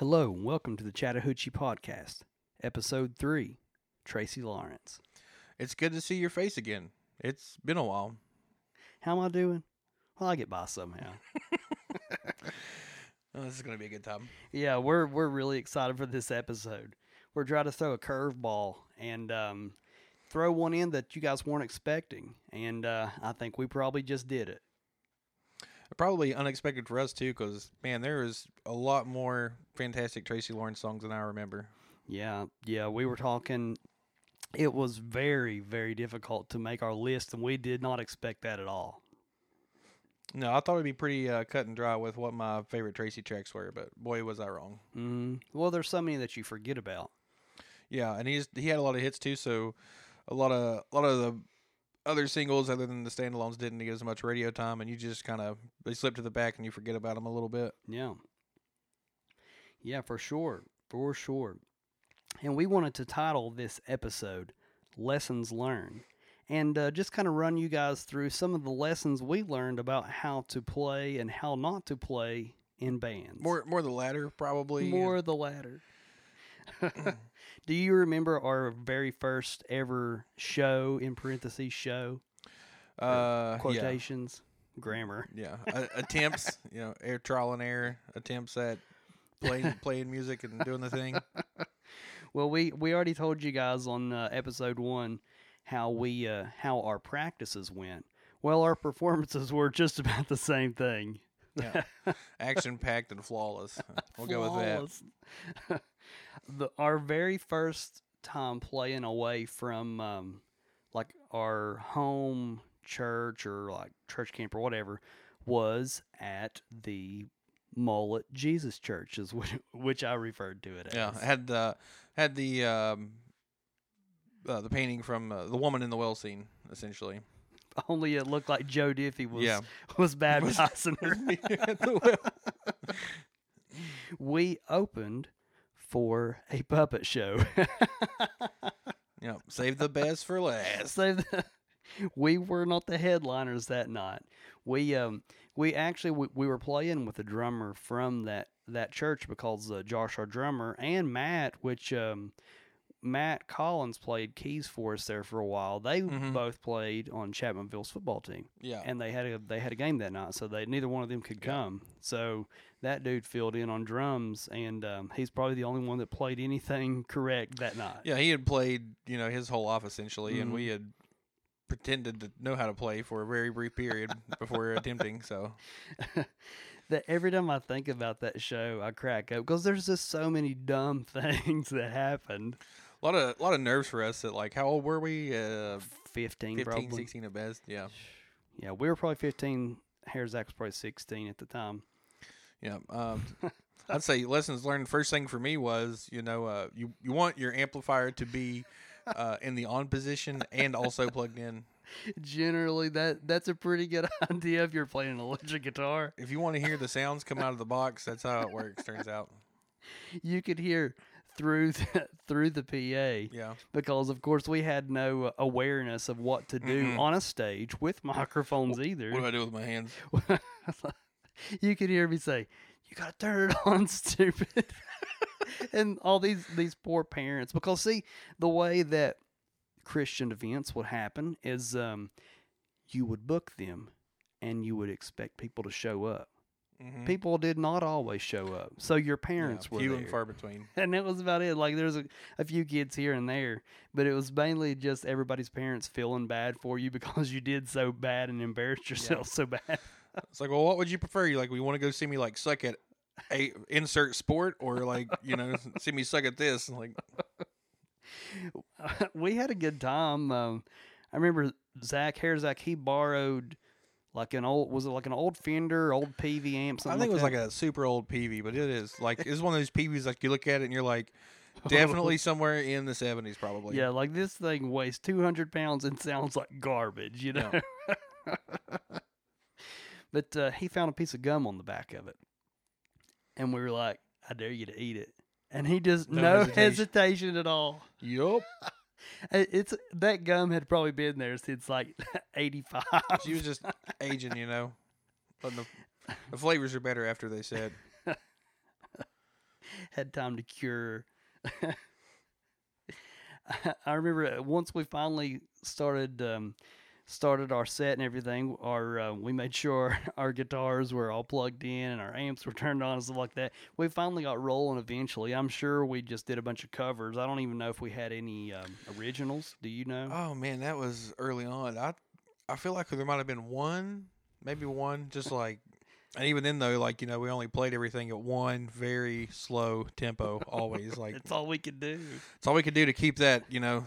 Hello, and welcome to the Chattahoochee Podcast, Episode 3 Tracy Lawrence. It's good to see your face again. It's been a while. How am I doing? Well, I get by somehow. Oh, this is going to be a good time. yeah, we're we're really excited for this episode. We're trying to throw a curveball and um, throw one in that you guys weren't expecting, and uh, I think we probably just did it. Probably unexpected for us, too, because, man, there is a lot more fantastic Tracy Lawrence songs than I remember. Yeah, yeah, we were talking. It was very, very difficult to make our list, and we did not expect that at all. No, I thought it'd be pretty uh, cut and dry with what my favorite Tracy tracks were, but boy, was I wrong. Mm, well, there's so many that you forget about. Yeah, and he's he had a lot of hits too, so a lot of a lot of the other singles other than the standalones didn't get as much radio time, and you just kind of they slip to the back and you forget about them a little bit. Yeah. Yeah, for sure. For sure. And we wanted to title this episode Lessons Learned and uh, just kind of run you guys through some of the lessons we learned about how to play and how not to play in bands. More more the latter, probably. More the latter. Do you remember our very first ever show, in parentheses, show? uh, yeah. Quotations, grammar. Yeah, attempts, you know, air trial and error attempts at playing playing music and doing the thing. Well, we we already told you guys on uh, episode one how we uh, how our practices went. Well, our performances were just about the same thing. Yeah, action packed and flawless. We'll go with that. The our very first time playing away from um, like our home church or like church camp or whatever was at the Mullet Jesus Church, is which, which I referred to it as. Yeah, had the had the um, uh, the painting from uh, the woman in the well scene, essentially. Only it looked like Joe Diffie was Yeah. was baptizing her. At the well. we opened for a puppet show. Yeah, save the best for last. so the, we were not the headliners that night. We um we actually we, we were playing with a drummer from that that church because uh, Josh our drummer and Matt, which um Matt Collins played keys for us there for a while. They Mhm. both played on Chapmanville's football team. Yeah, and they had a they had a game that night, so they neither one of them could come. So that dude filled in on drums, and um, he's probably the only one that played anything correct that night. yeah, he had played you know his whole life essentially, and Mhm. we had pretended to know how to play for a very brief period before attempting. So that every time I think about that show, I crack up because there's just so many dumb things that happened. a lot of a lot of nerves for us. At like how old were we? Uh, 15, 15, probably. 16 at best. Yeah, Yeah, we were probably 15. Harzak was probably 16 at the time. yeah. Um, I'd say lessons learned. First thing for me was you know uh, you you want your amplifier to be uh, in the on position and also plugged in. Generally, that that's a pretty good idea if you're playing an electric guitar. If you want to hear the sounds come out of the box, that's how it works. Turns out. You could hear through the, through the PA. Yeah. because of course we had no awareness of what to do Mm-mm. on a stage with microphones either. What do I do with my hands? you could hear me say, "You got to turn it on, stupid," and all these these poor parents. Because see, the way that Christian events would happen is, um, you would book them, and you would expect people to show up. Mhm. People did not always show up, so your Yeah, parents were few there and far between. and that was about it. Like there's a, a few kids here and there, but it was mainly just everybody's parents feeling bad for you because you did so bad and embarrassed yourself so bad. It's like, well, what would you prefer? You like, we want to go see me like suck at a insert sport, or like you know, see me suck at this. Like, we had a good time. Um, I remember Zach Harzak. He borrowed like an old was it like an old Fender, old Peavey amp? I think it was like like a super old Peavey, but it is like it's one of those Peaveys like you look at it and you're like, definitely somewhere in the seventies, probably. Yeah, like this thing weighs 200 pounds and sounds like garbage, you know? but uh, he found a piece of gum on the back of it. And we were like, I dare you to eat it. And he just, no, No hesitation. hesitation. at all. Yup. It's That gum had probably been there since like 85. She was just aging, you know. But the, the flavors are better after they said. had time to cure. I remember uh, once we finally started um, started our set and everything. Our uh, we made sure our guitars were all plugged in and our amps were turned on and stuff like that. We finally got rolling. Eventually, I'm sure we just did a bunch of covers. I don't even know if we had any um, originals. Do you know? Oh man, that was early on. I I feel like there might have been one, maybe one, just like. And even then, though, like you know, we only played everything at one very slow tempo, always. Like That's all we could do. it's all we could do to keep that, you know,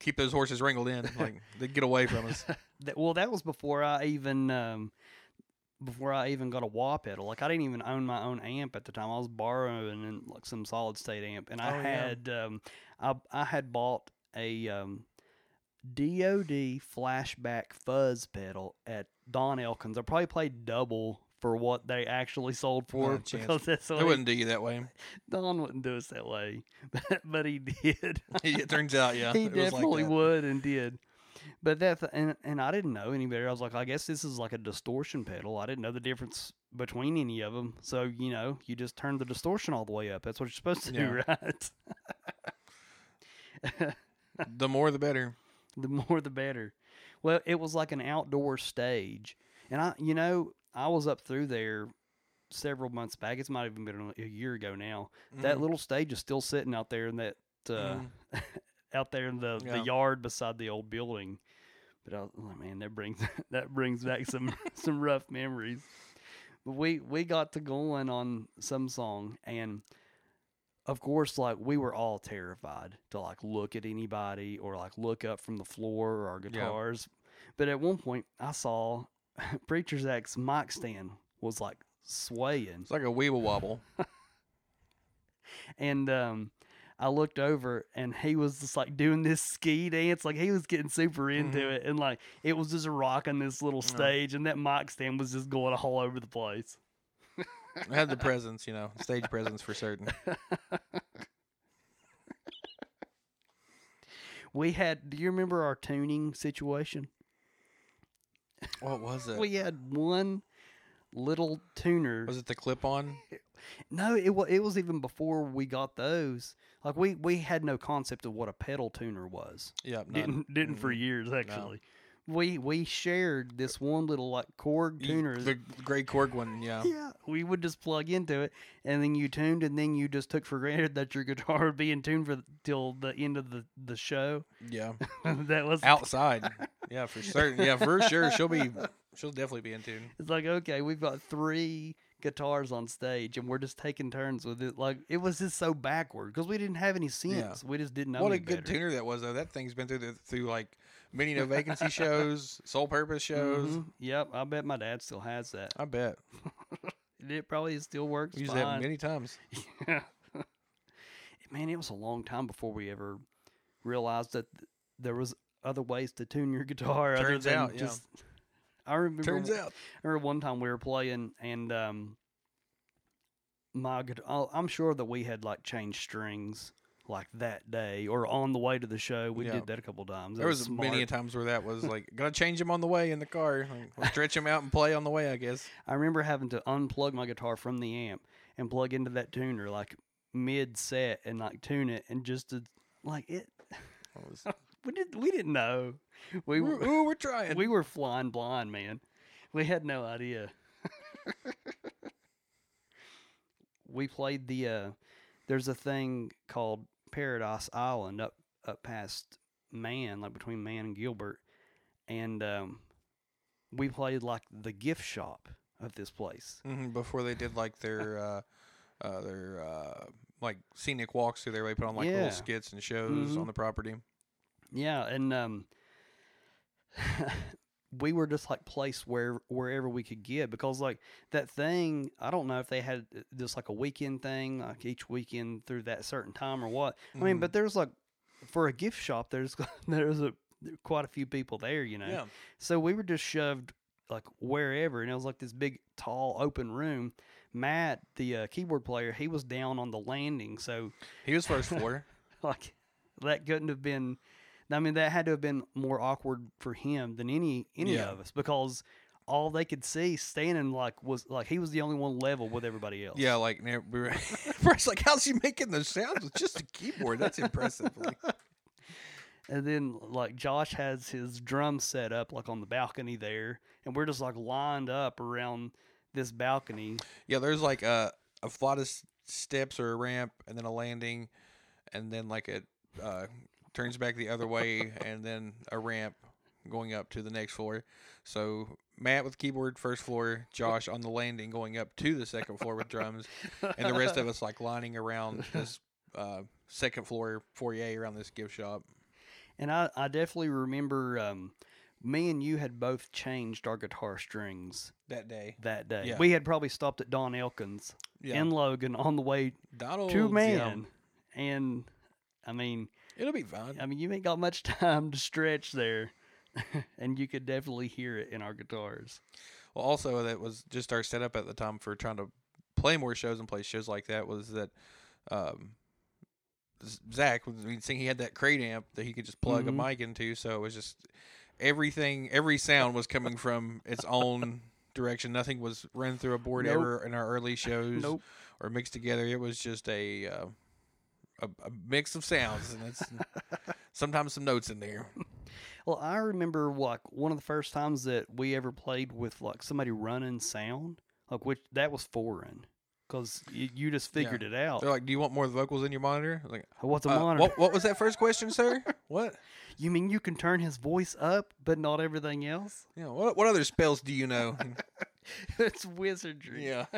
keep those horses wrinkled in, like they get away from us. That, well, that was before I even um, before I even got a wah pedal. Like I didn't even own my own amp at the time. I was borrowing in, like some solid state amp, and I Oh, yeah. had um, I I had bought a um, DoD flashback fuzz pedal at Don Elkins. I probably played double for what they actually sold for Not a chance. because that's what They he- wouldn't do you that way. Don wouldn't do us that way, but, but he did. it turns out, yeah, he it was like definitely that. would and did. But that and and I didn't know any better. I was like, I guess this is like a distortion pedal. I didn't know the difference between any of them. So you know, you just turn the distortion all the way up. That's what you're supposed to do, right? The more, the better. the more the better. Well, it was like an outdoor stage, and I, you know, I was up through there several months back. It's might have even been a year ago now. That Mhm. little stage is still sitting out there in that uh, out there in the, Yeah. the yard beside the old building. But I, oh man, that brings that brings back some some rough memories. But we we got to going on some song, and of course, like we were all terrified to like look at anybody or like look up from the floor or our guitars. But at one point, I saw Preacher Zach's mic stand was like swaying, It's like a weeble wobble. and um, I looked over and he was just like doing this ski dance, like he was getting super into Mhm. it, and like it was just rocking this little Yeah. stage, and that mic stand was just going all over the place. I had the presence, you know, stage presence for certain. We had. Do you remember our tuning situation? What was it? We had one little tuner. Was it the clip on? No, it was. It was even before we got those. Like we we had no concept of what a pedal tuner was. Yeah. Didn't didn't for years actually. We we shared this one little like Korg tuner. The gray Korg one, yeah. yeah, we would just plug into it, and then you tuned, and then you just took for granted that your guitar would be in tune for till the end of the the show. Yeah. that was Outside. Yeah, for certain. Yeah, for sure. She'll be she'll definitely be in tune. It's like okay, we've got three guitars on stage, and we're just taking turns with it. Like it was just so backward because we didn't have any sense. We just didn't know. what a any good better. tuner that was though. That thing's been through the through like many no vacancy shows, sole purpose shows. Mhm. Yep, I bet my dad still has that. I bet. It probably still works Used that many times. yeah, Man, it was a long time before we ever realized that th- there was other ways to tune your guitar. Turns other than out, yeah. just. I remember. Turns out. I remember one time we were playing and um, my guitar. I'm sure that we had like changed strings like that day or on the way to the show. We Yeah. did that a couple times. That There was many a times where that was like gonna change him on the way in the car. Like, stretch him out and play on the way, I guess. I remember having to unplug my guitar from the amp and plug into that tuner like mid set and like tune it and just to like it. It was- We did. We didn't know. We were ooh, we're trying. we were flying blind, man. We had no idea. we played the uh there's a thing called Paradise Island up up past Man, like between Man and Gilbert. And um we played like the gift shop of this place. hmm before they did like their uh, uh, their uh, like scenic walks through there, they put on like Yeah. little skits and shows Mhm. on the property. Yeah, and um we were just like placed where wherever we could get because like that thing I don't know if they had uh, just like a weekend thing like each weekend through that certain time or what. I mean, but there's like for a gift shop there's there's a quite a few people there, you know. yeah, So we were just shoved like wherever, and it was like this big, tall, open room. Matt, the uh, keyboard player, he was down on the landing, so he was first floor. like that couldn't have been. I mean, that had to have been more awkward for him than any any Yeah. of us because all they could see standing like was like he was the only one level with everybody else. Yeah, like we were first, like, how's he making those sounds with just a keyboard? That's impressive. Like, And then like Josh has his drum set up like on the balcony there, and we're just like lined up around this balcony. yeah, there's like a a flight of steps or a ramp, and then a landing, and then like a uh, turns back the other way, and then a ramp going up to the next floor. So Matt with keyboard first floor, Josh on the landing going up to the second floor with drums, and the rest of us like lining around this uh, second floor foyer around this gift shop. And I, I definitely remember um, me and you had both changed our guitar strings that day. that day. Yeah. We had probably stopped at Don Elkins Yeah, in Logan on the way Donald. to man. And I mean, it'll be fine. I mean, you ain't got much time to stretch there, and you could definitely hear it in our guitars. Well, also that was just our setup at the time for trying to play more shows and play shows like that was that um, Zach, was- I mean, saying he had that crate amp that he could just plug Mhm. a mic into, so it was just everything, every sound was coming from its own direction. Nothing was run through a board Nope. ever in our early shows Nope. or mixed together. It was just a uh, a, a mix of sounds, and it's sometimes some notes in there. Well, I remember like one of the first times that we ever played with like somebody running sound, like which that was foreign, because you, you just Yeah. figured it out. They're like, "Do you want more vocals in your monitor?" I was Like, What's a uh, monitor? what, what was that first question, sir? What? You mean you can turn his voice up, but not everything else? Yeah. What what other spells do you know? it's wizardry. yeah.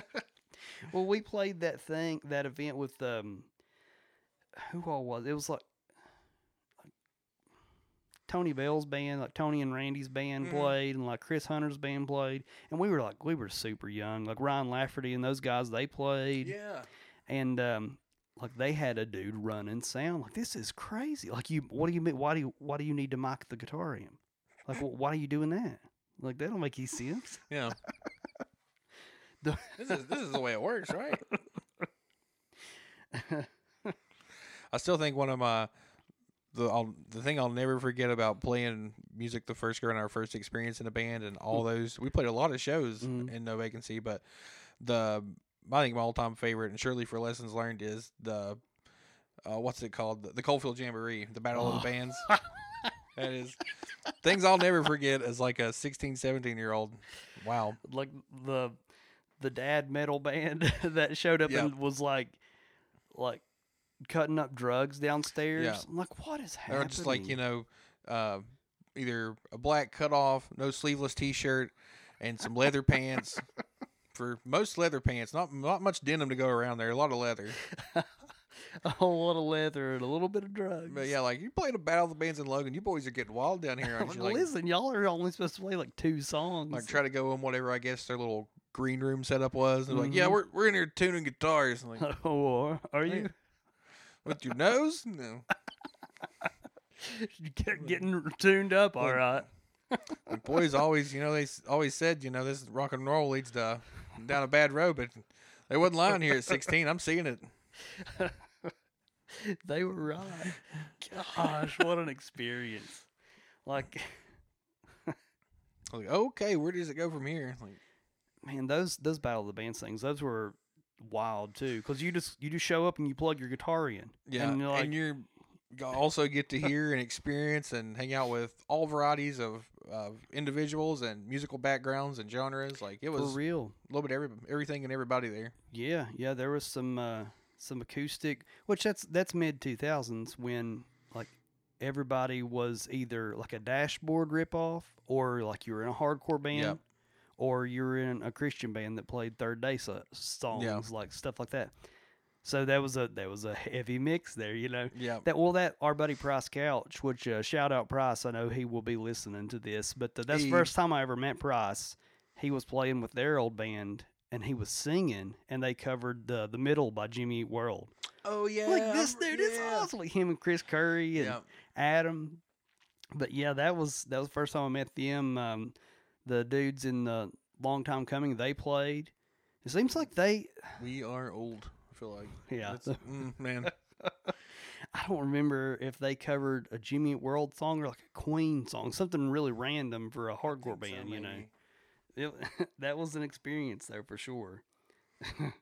Well, we played that thing, that event with um, who all was it? Was like, like Tony Bell's band, like Tony and Randy's band Mhm. played, and like Chris Hunter's band played, and we were like we were super young, like Ryan Lafferty and those guys they played, Yeah. and um, like they had a dude running sound like this is crazy. Like you, what do you mean? Why do you why do you need to mock the guitar in? Like wh- why are you doing that? Like that don't make any sense. Yeah. The- this is this is the way it works, right? I still think one of my the I'll, the thing I'll never forget about playing music the first year in our first experience in a band and all those we played a lot of shows Mhm. in No Vacancy, but the I think my all time favorite and surely for lessons learned is the uh, what's it called the, the Coalfield Jamboree, the Battle of Oh. the Bands. that is things I'll never forget as like a 16, 17 year old. Wow. like the the dad metal band that showed up Yep. and was like like cutting up drugs downstairs. Yeah. I'm like, what is happening? Or just like you know, uh, either a black cutoff, no sleeveless T-shirt, and some leather pants. For most leather pants, not not much denim to go around there. A lot of leather, a whole lot of leather and a little bit of drugs. but yeah, like you playing a battle of the bands in Logan. You boys are getting wild down here, aren't Like, you? Like, listen, y'all are only supposed to play like two songs. like try to go in whatever I guess their little green room setup was. And they're like, yeah, Mhm. we're we're in here tuning guitars. I'm like, or are you with your nose? No. You get- getting tuned up? all right. Like- right. Like, boys always, you know, they s- always said, you know, this rock and roll leads to down a bad road, but they wasn't lying here at 16. I'm seeing it. They were right. Gosh, what an experience! Like, Like, okay, where does it go from here? Like, man, those those Battle of the Bands things, those were wild too. Because you just you just show up and you plug your guitar in. yeah, and and, you're like, you also get to hear and experience and hang out with all varieties of, of individuals and musical backgrounds and genres. Like, it was for was a little bit every everything and everybody there. Yeah, yeah. There was some uh, some acoustic, which that's that's mid two thousands when like everybody was either like a dashboard ripoff or like you were in a hardcore band. Yep. Or you're in a Christian band that played third day so- songs, like stuff like that. So that was a that was a heavy mix there, you know. Yeah, That well, that our buddy Price Couch, which uh, shout out Price, I know he will be listening to this, but uh, that's He- the first time I ever met Price. He was playing with their old band, and he was singing, and they covered the the middle by Jimmy Eat World. Oh yeah, like this dude is awesome. Like him and Chris Curry and Yeah, Adam. But yeah, that was that was the first time I met them. Um, the dudes in the Long Time Coming, they played. It seems like they. we are old. I feel like Yeah. Mm, man. I don't remember if they covered a Jimmy World song or like a Queen song, something really random for a hardcore think so, band, you know. it, that was an experience though for sure.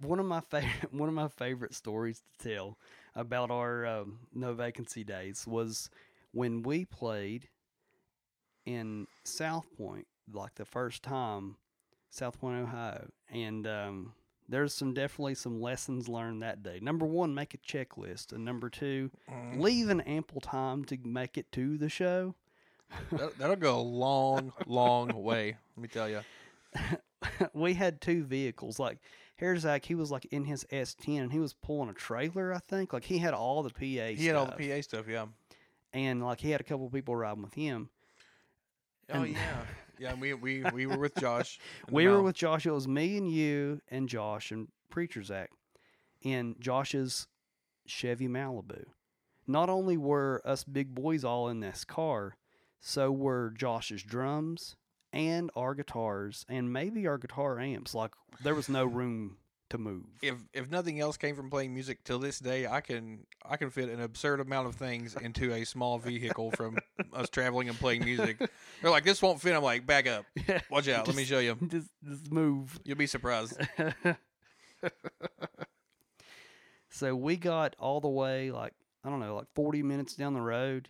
one of my favorite one of my favorite stories to tell about our um, no vacancy days was when we played in South Point, like the first time, South Point, Ohio, and um, there's some definitely some lessons learned that day. Number one, make a checklist, and number two, Mm. leave an ample time to make it to the show. That, that'll go a long, long way. Let me tell you. we had two vehicles. Like here's Zach, he was like in his S10 and he was pulling a trailer, I think. Like he had all the PA. He had all the PA stuff. Yeah. and like he had a couple people riding with him. Oh And- yeah. Yeah. We we we were with Josh. We were with Josh. It was me and you and Josh and Preacher Zach in Josh's Chevy Malibu. Not only were us big boys all in this car, so were Josh's drums and our guitars and maybe our guitar amps. Like there was no room to move. if if nothing else came from playing music till this day, I can I can fit an absurd amount of things into a small vehicle from us traveling and playing music. They're like, this won't fit. I'm like, back up, watch out. Let me show you. Just, just move. You'll be surprised. so we got all the way like I don't know, like forty minutes down the road,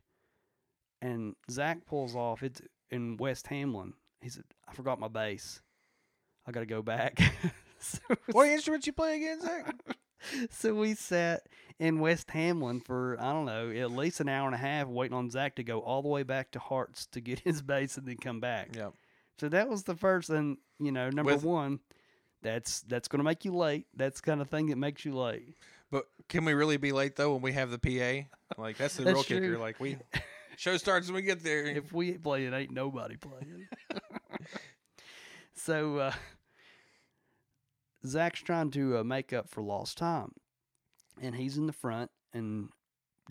and Zach pulls off. It's in West Hamlin. He said, "I forgot my bass. I got to go back." so, what instruments you play again, Zach? so we sat in West Hamlin for I don't know at least an hour and a half waiting on Zach to go all the way back to Harts to get his bass and then come back. Yeah. So that was the first, and you know, number With- one, that's that's going to make you late. That's the kind of thing that makes you late. But can we really be late though when we have the PA? Like that's the That's real kicker. Like we show starts when we get there. If we ain't playing, ain't nobody playing. so uh, Zach's trying to uh, make up for lost time, and he's in the front, and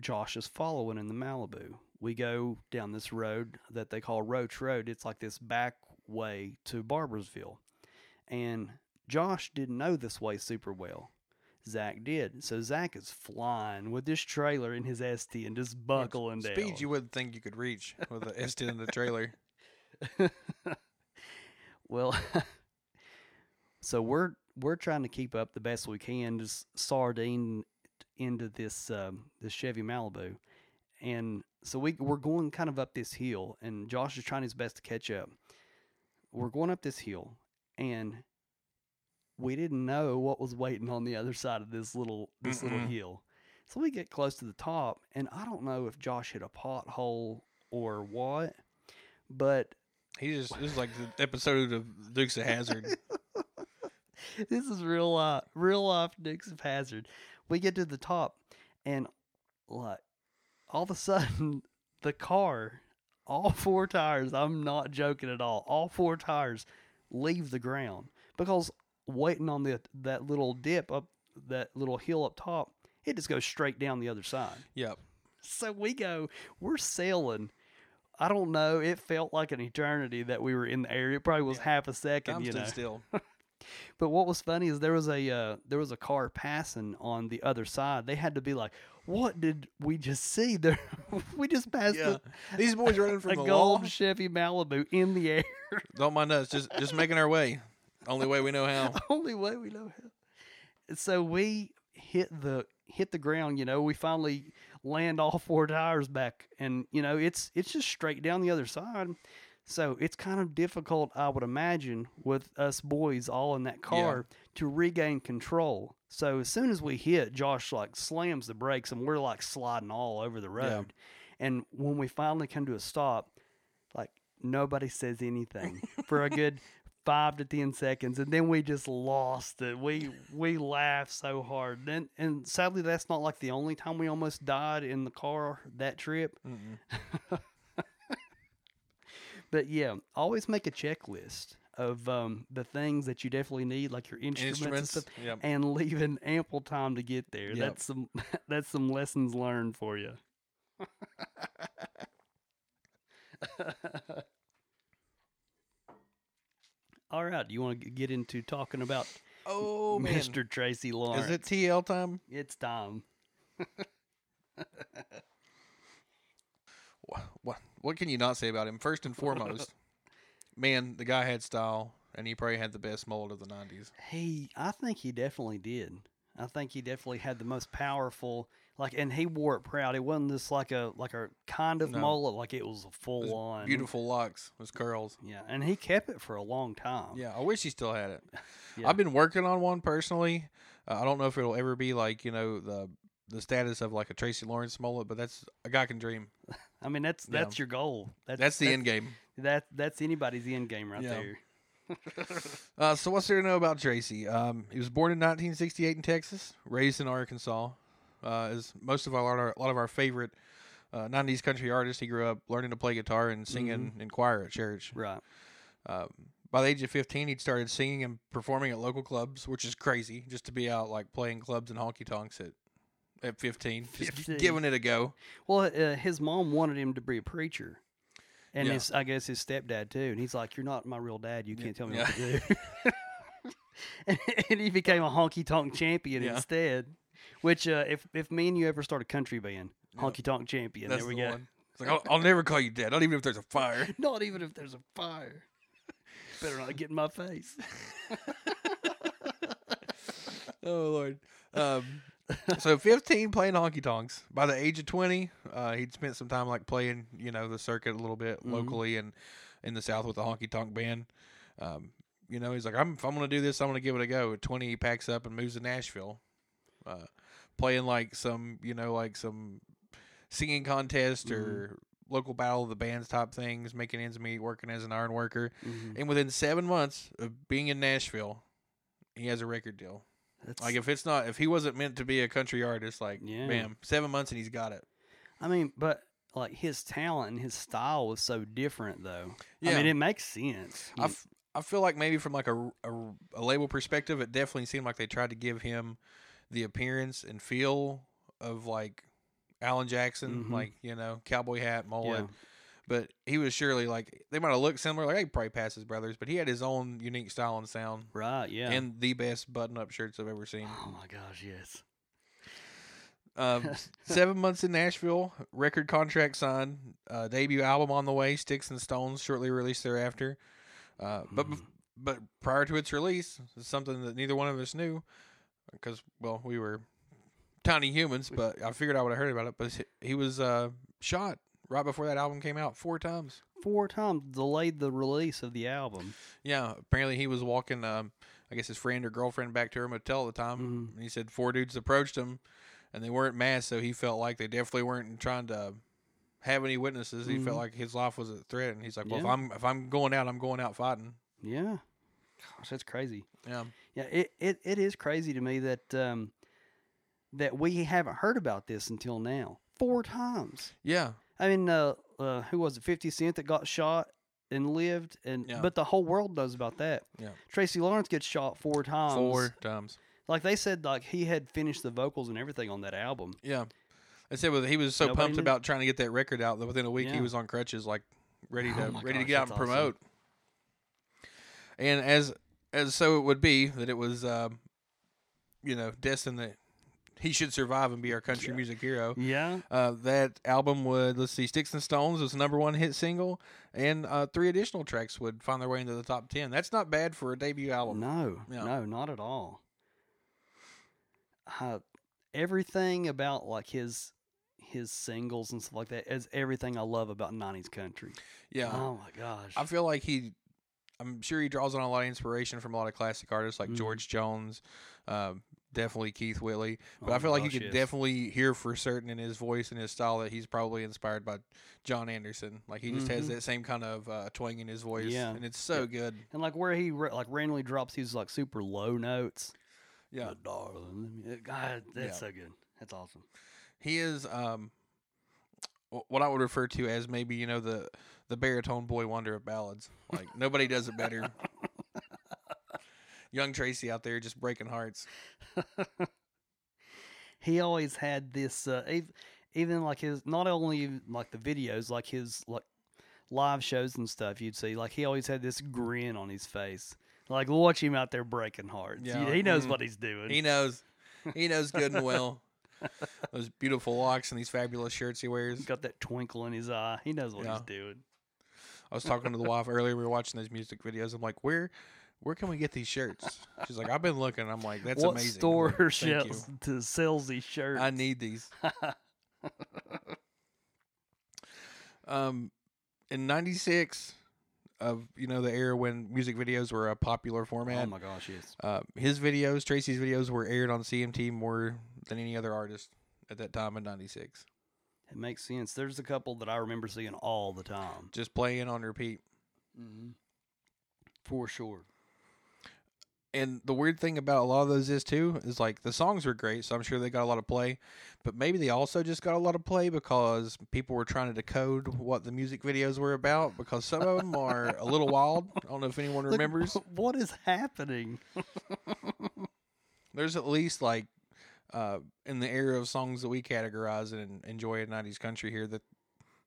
Josh is following in the Malibu. We go down this road that they call Roach Road. It's like this back way to Barboursville, and Josh didn't know this way super well. Zach did. So Zach is flying with this trailer in his S10 and just buckling down. Speed you wouldn't think you could reach with the S10 in the trailer. well, so we're we're trying to keep up the best we can, just sardine into this um, this Chevy Malibu, and so we we're going kind of up this hill, and Josh is trying his best to catch up. We're going up this hill, and we didn't know what was waiting on the other side of this little this little Mm-mm. hill. So we get close to the top, and I don't know if Josh hit a pothole or what, but He just this is like the episode of Dukes of Hazzard. this is real life, real life Dukes of Hazzard. We get to the top, and like all of a sudden, the car, all four tires. I'm not joking at all. All four tires leave the ground because waiting on the that little dip up that little hill up top, it just goes straight down the other side. Yep. So we go, we're sailing. I don't know. It felt like an eternity that we were in the air. It probably was Yeah. half a second, Time you know. still. But what was funny is there was a uh, there was a car passing on the other side. They had to be like, "What did we just see?" There, we just passed Yeah. These boys running from a the gold law. Chevy Malibu in the air. Don't mind us. Just just making our way. Only way we know how. Only way we know how. So we hit the hit the ground. You know, we finally land all four tires back, and you know it's it's just straight down the other side. So it's kind of difficult, I would imagine, with us boys all in that car to regain control. So as soon as we hit, Josh like slams the brakes, and we're like sliding all over the road. And when we finally come to a stop, like nobody says anything for a good five to ten seconds, and then we just lost it. We we laughed so hard. Then and sadly, that's not like the only time we almost died in the car that trip. But yeah, always make a checklist of um, the things that you definitely need, like your instruments, and Instruments. stuff, Yep. and leaving ample time to get there. Yep. That's some that's some lessons learned for you. All right, do you want to get into talking about Oh man. Mr. Tracy Lawrence? Is it TL time? It's time. What what can you not say about him? First and foremost, man, the guy had style, and he probably had the best mullet of the '90s. He, I think he definitely did. I think he definitely had the most powerful, like, and he wore it proud. It wasn't just like a like a kind of No. mullet, like it was a It full was on beautiful locks, was curls. Yeah, and he kept it for a long time. Yeah, I wish he still had it. Yeah. I've been working on one personally. Uh, I don't know if it'll ever be like you know the the status of like a Tracy Lawrence mullet, but that's a guy can dream. I mean that's Yeah. that's your goal. That's, That's the end game. That that's anybody's end game right Yeah. there. Uh, so what's there to know about Tracy? Um, he was born in 1968 in Texas, raised in Arkansas. Uh, as most of our a lot of our favorite uh, 90s country artists, he grew up learning to play guitar and singing in choir at church. Right. Um, by the age of 15, he'd started singing and performing at local clubs, which is crazy, just to be out like playing clubs and honky tonks at at 15, just 15. giving it a go. Well, uh, his mom wanted him to be a preacher, and Yeah. his I guess his stepdad too. And he's like, "You're not my real dad. You can't tell me yeah. what to do." and, and he became a honky tonk champion Yeah. instead. Which, uh, if if me and you ever start a country band, Yeah. honky tonk champion, That's there we the go. one. It's like I'll, I'll never call you dad, not even if there's a fire. Not even if there's a fire. Better not get in my face. Oh Lord. Um, so 15 playing honky tonks. By the age of 20, uh, he'd spent some time like playing, you know, the circuit a little bit Mhm. locally and in the South with the honky tonk band. Um, you know, he's like, I'm if I'm gonna do this, I'm gonna give it a go. At 20, he packs up and moves to Nashville, uh, playing like some, you know, like some singing contest or local battle of the bands type things, making ends meet, working as an iron worker. Mhm. And within seven months of being in Nashville, he has a record deal. That's, Like if it's not if he wasn't meant to be a country artist, like Yeah. bam, seven months and he's got it. I mean, but like his talent and his style was so different, though. Yeah. I mean, it makes sense. I, f- I feel like maybe from like a, a, a label perspective, it definitely seemed like they tried to give him the appearance and feel of like Alan Jackson, Mhm. like you know cowboy hat, mullet. Yeah. But he was surely like they might have looked similar, like he probably passed his brothers, but he had his own unique style and sound, right. Yeah. and the best button-up shirts I've ever seen. oh my gosh, yes. Um, seven months in Nashville, record contract signed, uh, debut album on the way, Sticks and Stones, shortly released thereafter. Uh, but bef- but prior to its release, something that neither one of us knew, because well, we were tiny humans. But I figured I would have heard about it. But he was uh, shot right before that album came out four times. Four times delayed the release of the album. Yeah, apparently he was walking. Um, I guess his friend or girlfriend back to her motel at the time, Mhm. and he said four dudes approached him, and they weren't masked, so he felt like they definitely weren't trying to have any witnesses. He Mhm. felt like his life was a threat, and he's like, "Well, if I'm if I'm going out, I'm going out fighting." Yeah. Gosh, that's crazy. Yeah, Yeah, it, it, it is crazy to me that um, that we haven't heard about this until now. Four times. yeah, I mean, uh, uh, who was it? Fifty Cent that got shot and lived, and Yeah. but the whole world knows about that. Yeah. Tracy Lawrence gets shot four times. four times. Like they said, like he had finished the vocals and everything on that album. Yeah, I said, well, he was so Nobody pumped knew. about trying to get that record out that within a week he Yeah. was on crutches, like ready Oh to my ready to gosh, get out and that's awesome. promote. And as as so it would be that it was, um, you know, destined that he should survive and be our country Yeah. music hero. Yeah. Uh, that album would let's see, Sticks and Stones was the number one hit single, and uh, three additional tracks would find their way into the top ten. That's not bad for a debut album. No, Yeah. no, not at all. Uh, everything about like his his singles and stuff like that is everything I love about '90s country. Yeah, Oh my gosh. I feel like he, I'm sure he draws on a lot of inspiration from a lot of classic artists like Mhm. George Jones, um, definitely Keith Whitley. But Oh I feel like you can yes. definitely hear for certain in his voice and his style that he's probably inspired by John Anderson. Like he just has Mhm. that same kind of uh, twang in his voice, Yeah. and it's so good. and like where he ra- like randomly drops these like super low notes. Yeah, darling, God, that's Yeah. so good. That's awesome. he is um, what I would refer to as maybe you know the the baritone boy wonder of ballads. Like nobody does it better. Young Tracy out there just breaking hearts. he always had this uh, ev- even like his not only like the videos like his like live shows and stuff you'd see like he always had this grin on his face like watch him out there breaking hearts Yeah, he, he knows mhm. what he's doing He knows. He knows good and well. Those beautiful locks and these fabulous shirts he wears. he's got that twinkle in his eye he knows what Yeah. he's doing I was talking to the wife earlier. We were watching those music videos. I'm like, where, where can we get these shirts? She's like, I've been looking. I'm like, that's what amazing. I'm store like, "Thank sells, to sells these shirts? I need these. um, in '96, of you know the era when music videos were a popular format. oh my gosh, yes. uh, his videos, Tracy's videos, were aired on CMT more than any other artist at that time in '96. It makes sense. There's a couple that I remember seeing all the time. Just playing on repeat. Mm-hmm. For sure. And the weird thing about a lot of those is too is like the songs were great, so I'm sure they got a lot of play. But maybe they also just got a lot of play because people were trying to decode what the music videos were about. Because some of them are a little wild. I don't know if anyone Like, remembers. what is happening? There's at least like uh, in the era of songs that we categorize and enjoy in '90s country here that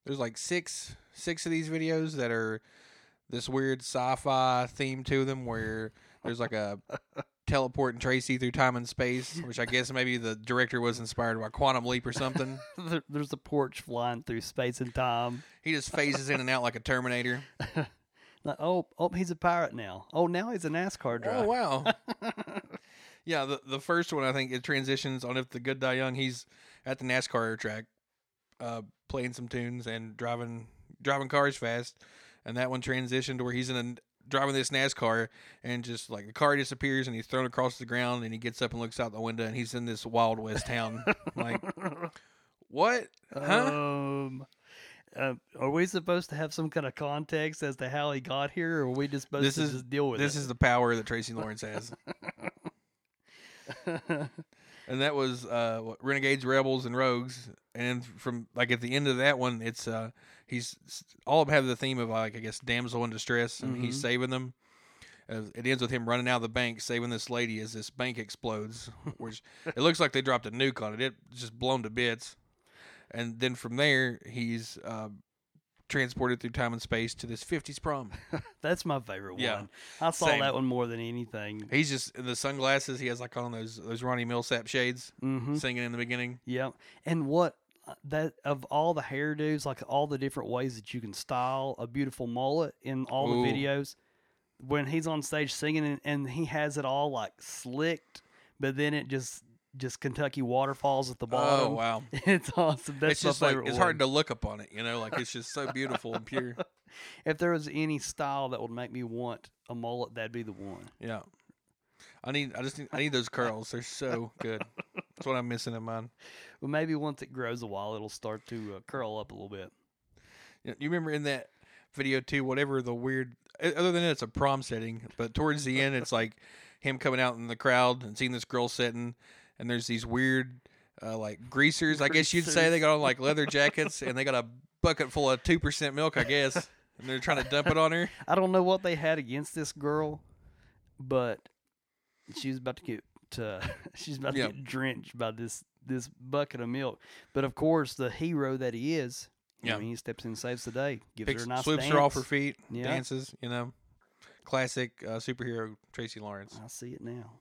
there's like six six of these videos that are this weird sci-fi theme to them where there's like a teleporting Tracy through time and space, which I guess maybe the director was inspired by Quantum Leap or something. There's a porch flying through space and time. He just phases in and out like a Terminator. Like, oh, oh, he's a pirate now. Oh, now he's a NASCAR driver. Oh wow. yeah, the the first one I think it transitions on if the good die young. He's at the NASCAR track, uh, playing some tunes and driving driving cars fast, and that one transitioned to where he's in a driving this NASCAR and just like the car disappears and he's thrown across the ground and he gets up and looks out the window and he's in this wild west town. like what? Huh? Um, uh, are we supposed to have some kind of context as to how he got here, or are we just supposed This to is- just deal with this Is the power that Tracy Lawrence has. and that was uh what, renegades rebels and rogues. And from like at the end of that one it's uh he's all have the theme of like i guess damsel in distress and he's Mhm. saving them. Uh, it ends with him running out of the bank saving this lady as this bank explodes which it looks like they dropped a nuke on it. It just blown to bits. And then from there he's uh transported through time and space to this 50s prom That's my favorite Yeah. one. I saw Same. that one more than anything. He's just the sunglasses. He has like on those those Ronnie Milsap shades, Mm-hmm. singing in the beginning. Yep. And what uh, that of all the hairdos, like all the different ways that you can style a beautiful mullet in all Ooh. the videos, when he's on stage singing and, and he has it all like slicked, but then it just just Kentucky waterfalls at the bottom. Oh wow! It's awesome. That's it's just like it's one. hard to look upon it. You know, like it's just so beautiful and pure. If there was any style that would make me want a mullet, that'd be the one. Yeah. I need. I just need. I need those curls. They're so good. That's what I'm missing in mine. Well, maybe once it grows a while, it'll start to uh, curl up a little bit. You you remember in that video too? Whatever the weird. Other than it's a prom setting, but towards the end, it's like him coming out in the crowd and seeing this girl sitting, and there's these weird. Uh, like greasers, I guess you'd say they got on like leather jackets and they got a bucket full of two percent milk, I guess, and they're trying to dump it on her. I don't know what they had against this girl, but she was about to get uh, she's about to Yeah. get drenched by this this bucket of milk. But of course, the hero that he is, Yeah. I mean, he steps in, and saves the day, gives Picks, her a nice swoops dance. her off her feet, Yeah. dances. You know, classic uh, superhero Tracy Lawrence. I see it now.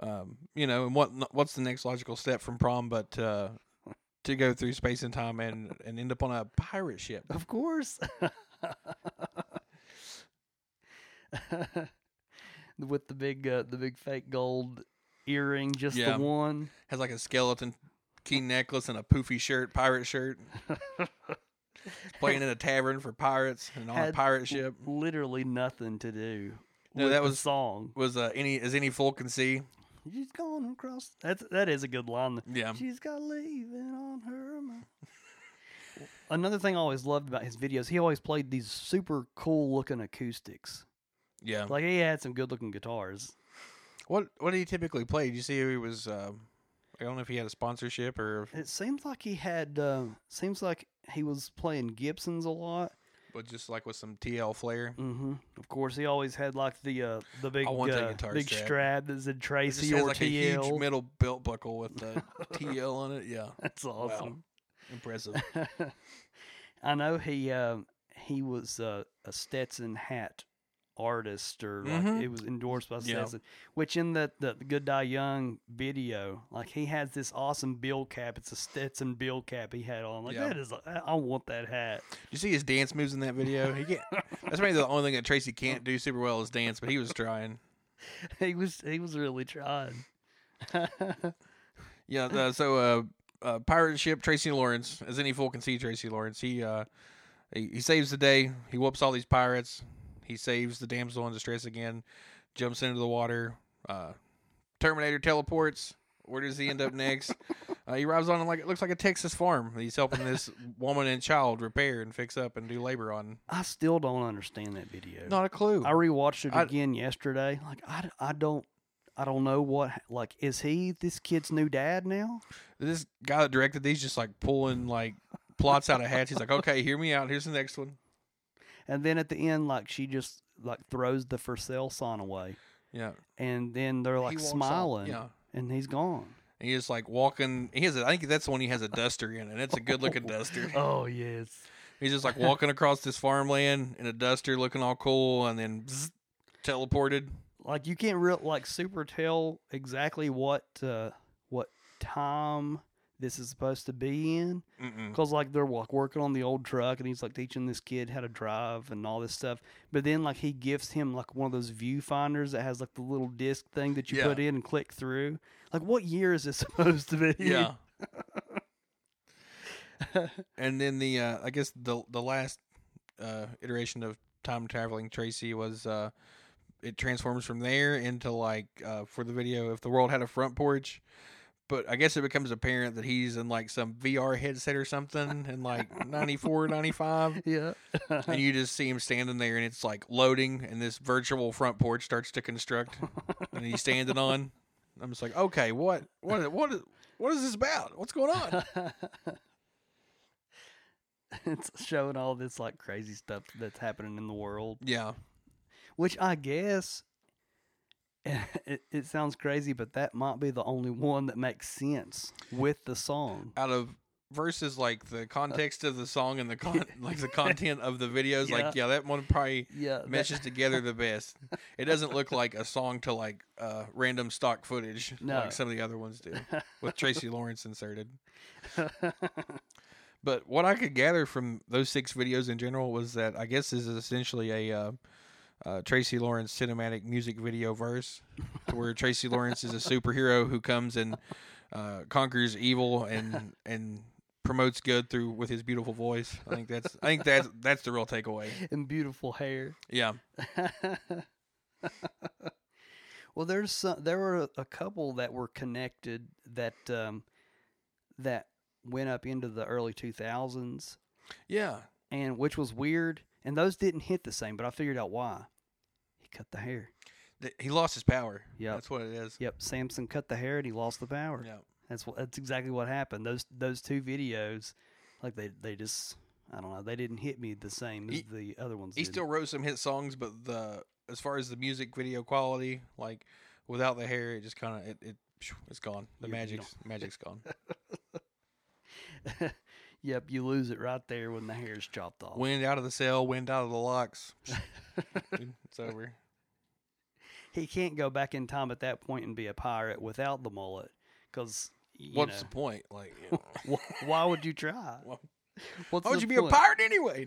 Um, you know, and what what's the next logical step from prom but uh, to go through space and time and and end up on a pirate ship? Of course. With the big uh, the big fake gold earring, just Yeah. the one. Has like a skeleton key necklace and a poofy shirt, pirate shirt. Playing in a tavern for pirates and on a pirate ship. Literally nothing to do. No, that was- song. Was uh, any as any fool can see? She's going across. That's that is a good line. Yeah. She's got leaving on her mind. Another thing I always loved about his videos, he always played these super cool looking acoustics. Yeah. Like he had some good looking guitars. What what did he typically play? Did you see who he was? Uh, I don't know if he had a sponsorship or It seems like he had. Uh, seems like he was playing Gibsons a lot. But just like with some TL flair. hmm Of course, he always had like the uh, the big uh, big strap. strap that said It Tracy or like a TL. huge metal belt buckle with the TL on it. Yeah, That's awesome. impressive. I know he uh, he was uh, a Stetson hat artist or like Mhm. it was endorsed by Yeah. Stetson. Which in the, the the Good Die Young video, like he has this awesome bill cap. It's a Stetson bill cap he had on. Like Yeah. that is, I I want that hat. you see his dance moves in that video? He can't. That's maybe the only thing that Tracy can't do super well is dance, but he was trying. he was he was really trying. Yeah. Uh, so, uh, uh, pirate ship Tracy Lawrence, as any fool can see, Tracy Lawrence. He uh, he, he saves the day. He whoops all these pirates. He saves the damsel in distress again. Jumps into the water. Uh, Terminator teleports. Where does he end up next? Uh, he arrives on like it looks like a Texas farm. He's helping this woman and child repair and fix up and do labor on. I still don't understand that video. Not a clue. I rewatched it I- again yesterday. Like I, I don't I don't know what like is he this kid's new dad now? this guy that directed these just like pulling like plots out of hats. He's like, okay, hear me out. Here's the next one. And then at the end, like she just like throws the for sale sign away, Yeah, and then they're like smiling, Yeah, and he's gone. and he's like walking. He has, a, I think that's the one he has a duster in, and it's a good looking duster. Oh yes, He's just like walking across this farmland in a duster, looking all cool, and then bzz, teleported. like you can't real like super tell exactly what uh, what time this is supposed to be in because like they're like working on the old truck and he's like teaching this kid how to drive and all this stuff but then like he gifts him like one of those viewfinders that has like the little disc thing that you Yeah. put in and click through like what year is this supposed to be Yeah. and then the uh, I guess the the last uh, iteration of time traveling Tracy was uh, it transforms from there into like uh, for the video if the world had a front porch. But I guess it becomes apparent that he's in like some VR headset or something in like 94, 95. yeah And you just see him standing there and it's like loading and this virtual front porch starts to construct and he's standing on. I'm just like, okay, what, what, what, is, what is this about? What's going on? it's showing all this like crazy stuff that's happening in the world Yeah. which i guess it, it sounds crazy but that might be the only one that makes sense with the song Out of versus like the context of the song and the con- like the content of the videos, like yeah, that one probably yeah that- meshes together the best. It doesn't look like a song to like uh, random stock footage No. like some of the other ones do with Tracy Lawrence inserted. But what I could gather from those six videos in general was that I guess this is essentially a uh, uh, Tracy Lawrence cinematic music video verse, where Tracy Lawrence is a superhero who comes and uh, conquers evil and and promotes good through with his beautiful voice. I think that's I think that's that's the real takeaway. and beautiful hair Yeah, well there's some, there were a, a couple that were connected that um that went up into the early 2000s yeah. and which was weird and those didn't hit the same but i figured out why he cut the hair Th- He lost his power. Yeah, that's what it is. yep samson cut the hair and he lost the power Yeah. that's what that's exactly what happened those those two videos like they they just i don't know they didn't hit me the same as the other ones He did. still wrote some hit songs, but the as far as the music video quality, like without the hair, it just kind of it, it it's gone. The you magic's magic's gone. yep you lose it right there when the hair's chopped off Wind out of the cell, wind out of the locks. it's over. he can't go back in time at that point and be a pirate without the mullet because What's the point? Like, you know, why would you try Well, What's why would you be a pirate anyway?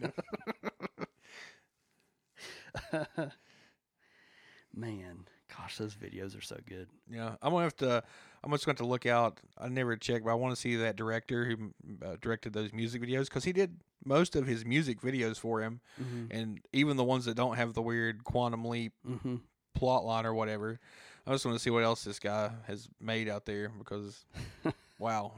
man gosh those videos are so good yeah, I'm gonna have to. I'm just going to look out. I never checked, but I want to see that director who uh, directed those music videos because he did most of his music videos for him, mm-hmm. and even the ones that don't have the weird quantum leap Mm-hmm. plot line or whatever. I just want to see what else this guy has made out there because, wow,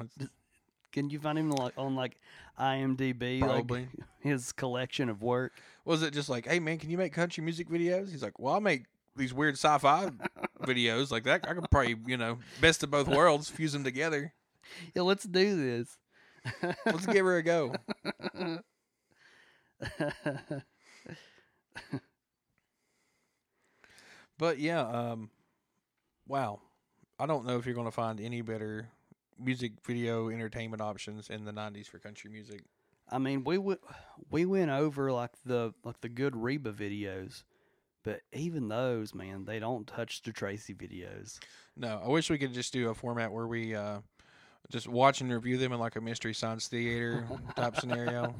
can you find him like on like imdb probably. like his collection of work Was it just like, hey man, can you make country music videos? He's like, well, I make these weird sci-fi videos like that. I could probably, you know, best of both worlds, fuse them together. yeah let's do this Let's give her a go. But yeah, um, wow. I don't know if you're going to find any better music video entertainment options in the 90s for country music. I mean, we went we went over like the like the good Reba videos, But even those, man, they don't touch the Tracy videos. No, I wish we could just do a format where we uh, just watch and review them in like a mystery science theater type scenario.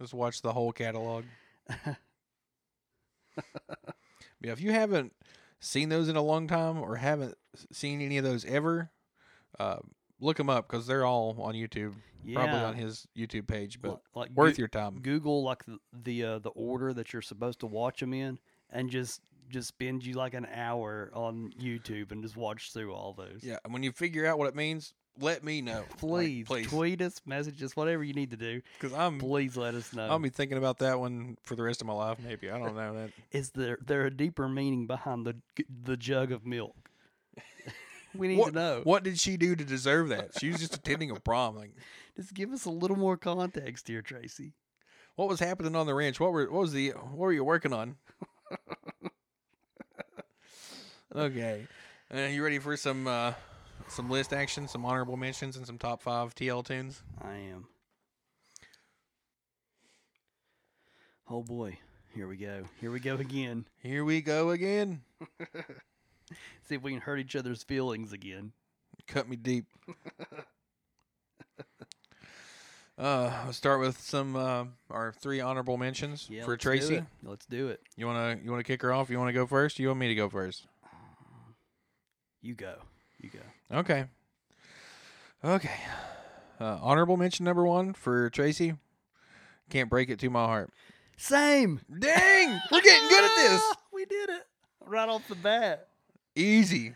Just watch the whole catalog. Yeah, if you haven't seen those in a long time or haven't seen any of those ever, uh, look them up because they're all on YouTube. Yeah, Probably on his YouTube page, but Li- like worth Goo- your time. Google like the the, uh, the order that you're supposed to watch them in, and just just spend you like an hour on YouTube and just watch through all those. Yeah, and when you figure out what it means, let me know. Like, Please, please, tweet us, message us, whatever you need to do. because I'm Please let us know. I'll be thinking about that one for the rest of my life. Maybe I don't know that. Is there there a deeper meaning behind the the jug of milk? we need What, to know. what did she do to deserve that? She was just attending a prom. Like, Just give us a little more context here, Tracy. what was happening on the ranch? What were what was the what were you working on? Okay, uh, you ready for some uh, some list action, some honorable mentions, and some top five TL tunes? I am. Oh boy, here we go. Here we go again. Here we go again. See if we can hurt each other's feelings again. Cut me deep. Uh, let's start with some uh, our three honorable mentions Yeah, for let's do Tracy. it. Let's do it. You wanna you wanna kick her off? You wanna go first? You want me to go first? You go. You go. Okay. Okay. Uh, honorable mention number one for Tracy. Can't break it to my heart. Same. Dang, we're getting good at this. we did it right off the bat. Easy.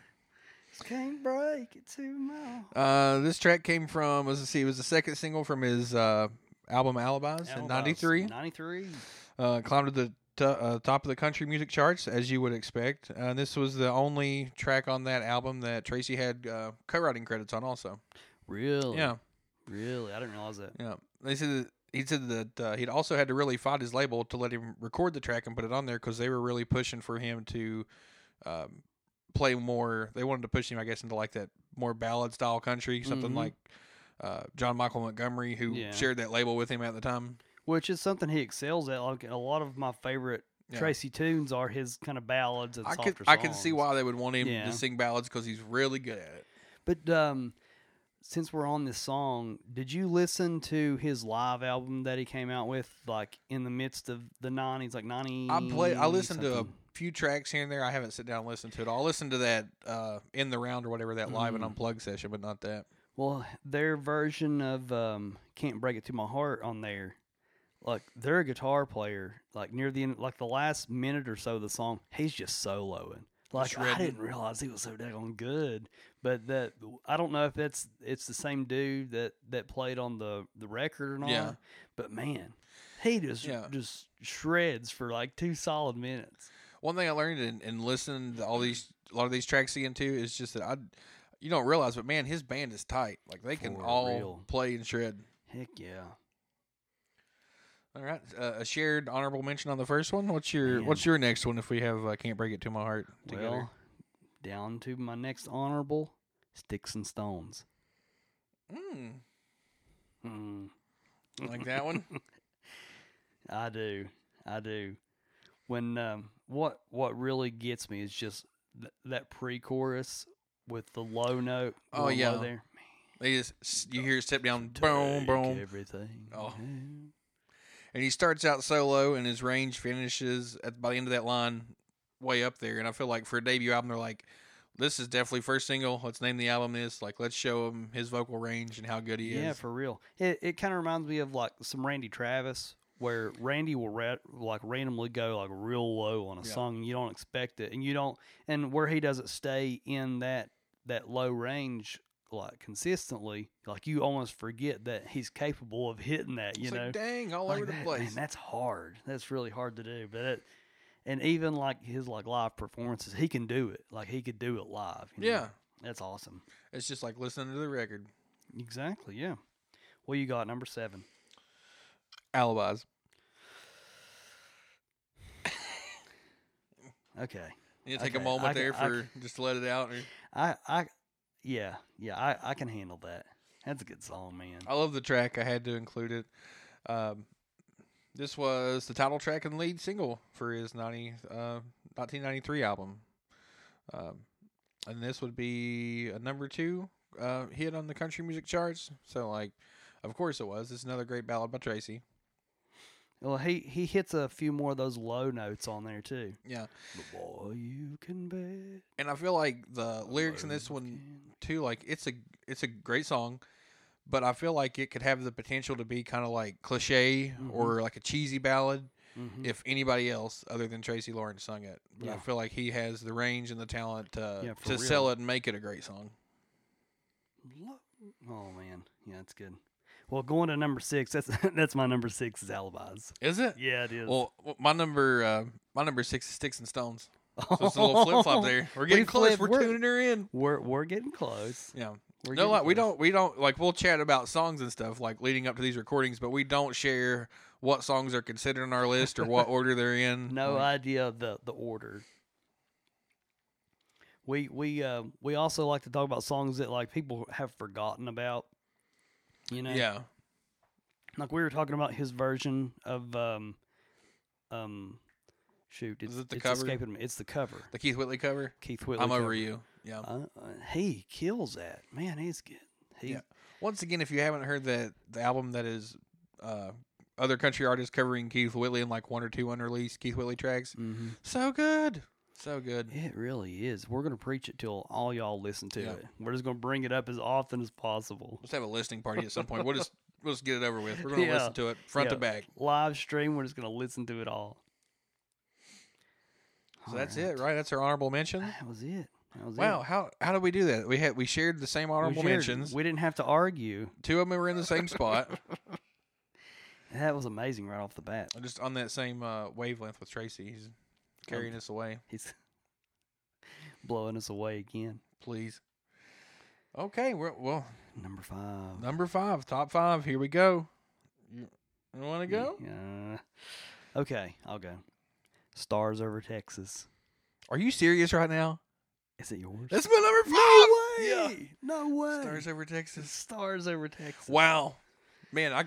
Can't break it too much. Uh, this track came from let's see, it was the second single from his uh, album Alibis in '93. 93. Uh, climbed to the t- uh, top of the country music charts as you would expect. Uh, this was the only track on that album that Tracy had uh, co-writing credits on. Also, Really? yeah, Really? I didn't realize that. yeah. They said that he said that uh, he'd also had to really fight his label to let him record the track and put it on there because they were really pushing for him to um, play more. They wanted to push him, I guess, into like that more ballad style country, something Mhm. like uh, John Michael Montgomery, who Yeah. shared that label with him at the time. Which is something he excels at. Like a lot of my favorite Yeah. Tracy tunes are his kind of ballads and I softer could I can see why they would want him Yeah. to sing ballads because he's really good at it. But um, since we're on this song, did you listen to his live album that he came out with, like in the midst of the nineties, like ninety? I play. I listened to a something? Few tracks here and there. I haven't sit down and listened to it. I'll listen to that uh, in the round or whatever that live and Mm. unplugged session, but not that. Well, their version of um, "Can't Break It to My Heart" on there, like they're a guitar player. Like near the end, like the last minute or so of the song, he's just soloing. Like I didn't realize he was so daggone good. But that I don't know if that's it's the same dude that that played on the the record or not. Yeah. But man, he just Yeah. just shreds for like two solid minutes. One thing I learned in, in listening to all these a lot of these tracks again too is just that I you don't realize, but man, his band is tight. Like they can For all real. play and shred. Heck yeah. All right, uh, a shared honorable mention on the first one. What's your Man. What's your next one? If we have uh, can't break it to my heart together. Well, down to my next honorable, Sticks and Stones. Mm, Hmm. like that one. I do. I do. When um, what what really gets me is just th- that pre-chorus with the low note. Oh, going low yeah. there. They just you hear step down, boom, boom, Everything. Oh. and he starts out solo, and his range finishes at by the end of that line way up there. And I feel like for a debut album, they're like, "This is definitely first single. Let's name the album this. Like, let's show him his vocal range and how good he is." Yeah, for real. It it kind of reminds me of like some Randy Travis, where Randy will ra- like randomly go like real low on a Yeah. song, and you don't expect it, and you don't, and where he doesn't stay in that that low range like consistently, like you almost forget that he's capable of hitting that. You It's know, like, dang, all Like over the place. Man, that's hard. That's really hard to do, but it. And even like his like live performances, he can do it. Like he could do it live. you know? yeah, that's awesome. it's just like listening to the record. Exactly. Yeah. What you got? Number seven. Alibis. Okay. You take a moment I there I for just to let it out. or- I I yeah, yeah, I, I can handle that. That's a good song, man. I love the track. I had to include it. Um, this was the title track and lead single for his 90, uh, 1993 album. Um, and this would be a number two uh, hit on the country music charts. So, like, of course it was. It's another great ballad by Tracy. Well, he he hits a few more of those low notes on there too. Yeah. The boy you can bet. And I feel like the lyrics in this one too, like it's a it's a great song, but I feel like it could have the potential to be kind of like cliche Mhm. or like a cheesy ballad Mhm. if anybody else other than Tracy Lawrence sung it. But I feel like he has the range and the talent to Yeah, to real. sell it and make it a great song. Oh man, yeah, that's good. Well, going to number six. That's that's my number six is alibis. Is it? Yeah, it is. Well, my number uh, my number six is Sticks and Stones. So it's a little flip flop there. We're getting We close. We're, we're- tuning her in. We're we're getting close. Yeah. We're no, like we don't we don't like we'll chat about songs and stuff like leading up to these recordings, but we don't share what songs are considered on our list or what order they're in. No Like, idea of the the order. We we uh we also like to talk about songs that like people have forgotten about. You know, yeah. like we were talking about his version of um um shoot it's, Is it the it's cover? escaping me. It's the cover. The Keith Whitley cover. Keith Whitley. I'm over you. Yeah. Uh, uh, he kills that man. He's good. He Yeah. Once again, if you haven't heard that the album that is uh, other country artists covering Keith Whitley and like one or two unreleased Keith Whitley tracks, mhm. so good, so good. It really is. We're gonna preach it till all y'all listen to Yeah. it. We're just gonna bring it up as often as possible. Let's have a listening party at some point. We'll just we'll just get it over with. We're gonna Yeah. listen to it front to back. Live stream. We're just gonna listen to it all. So that's it, right? That's our honorable mention. That was it. That was Wow, it. how how did we do that? We had we shared the same We honorable shared- mentions. We didn't have to argue. Two of them were in the same spot, That was amazing right off the bat. just on that same uh, wavelength with Tracy. He's carrying us away. He's blowing us away again. Please. Okay, we're, well, Number five. number five, top five. Here we go. You, you want to go? Yeah. Okay, I'll go. Stars over Texas. Are you serious right now? Is it yours? That's my number five. no way. No way. Stars over Texas. Stars over Texas. Wow, man, I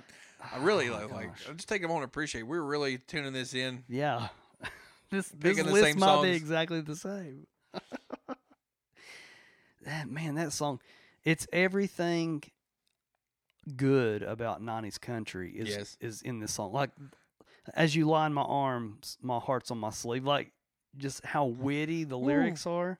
I really Oh, like, like. I just take a moment to appreciate. We're really tuning this in. Yeah. This this list might be exactly the same. that man, that song, it's everything good about '90s country is Yes. is in this song. Like as you line my arms, my heart's on my sleeve. Like just how witty the lyrics are,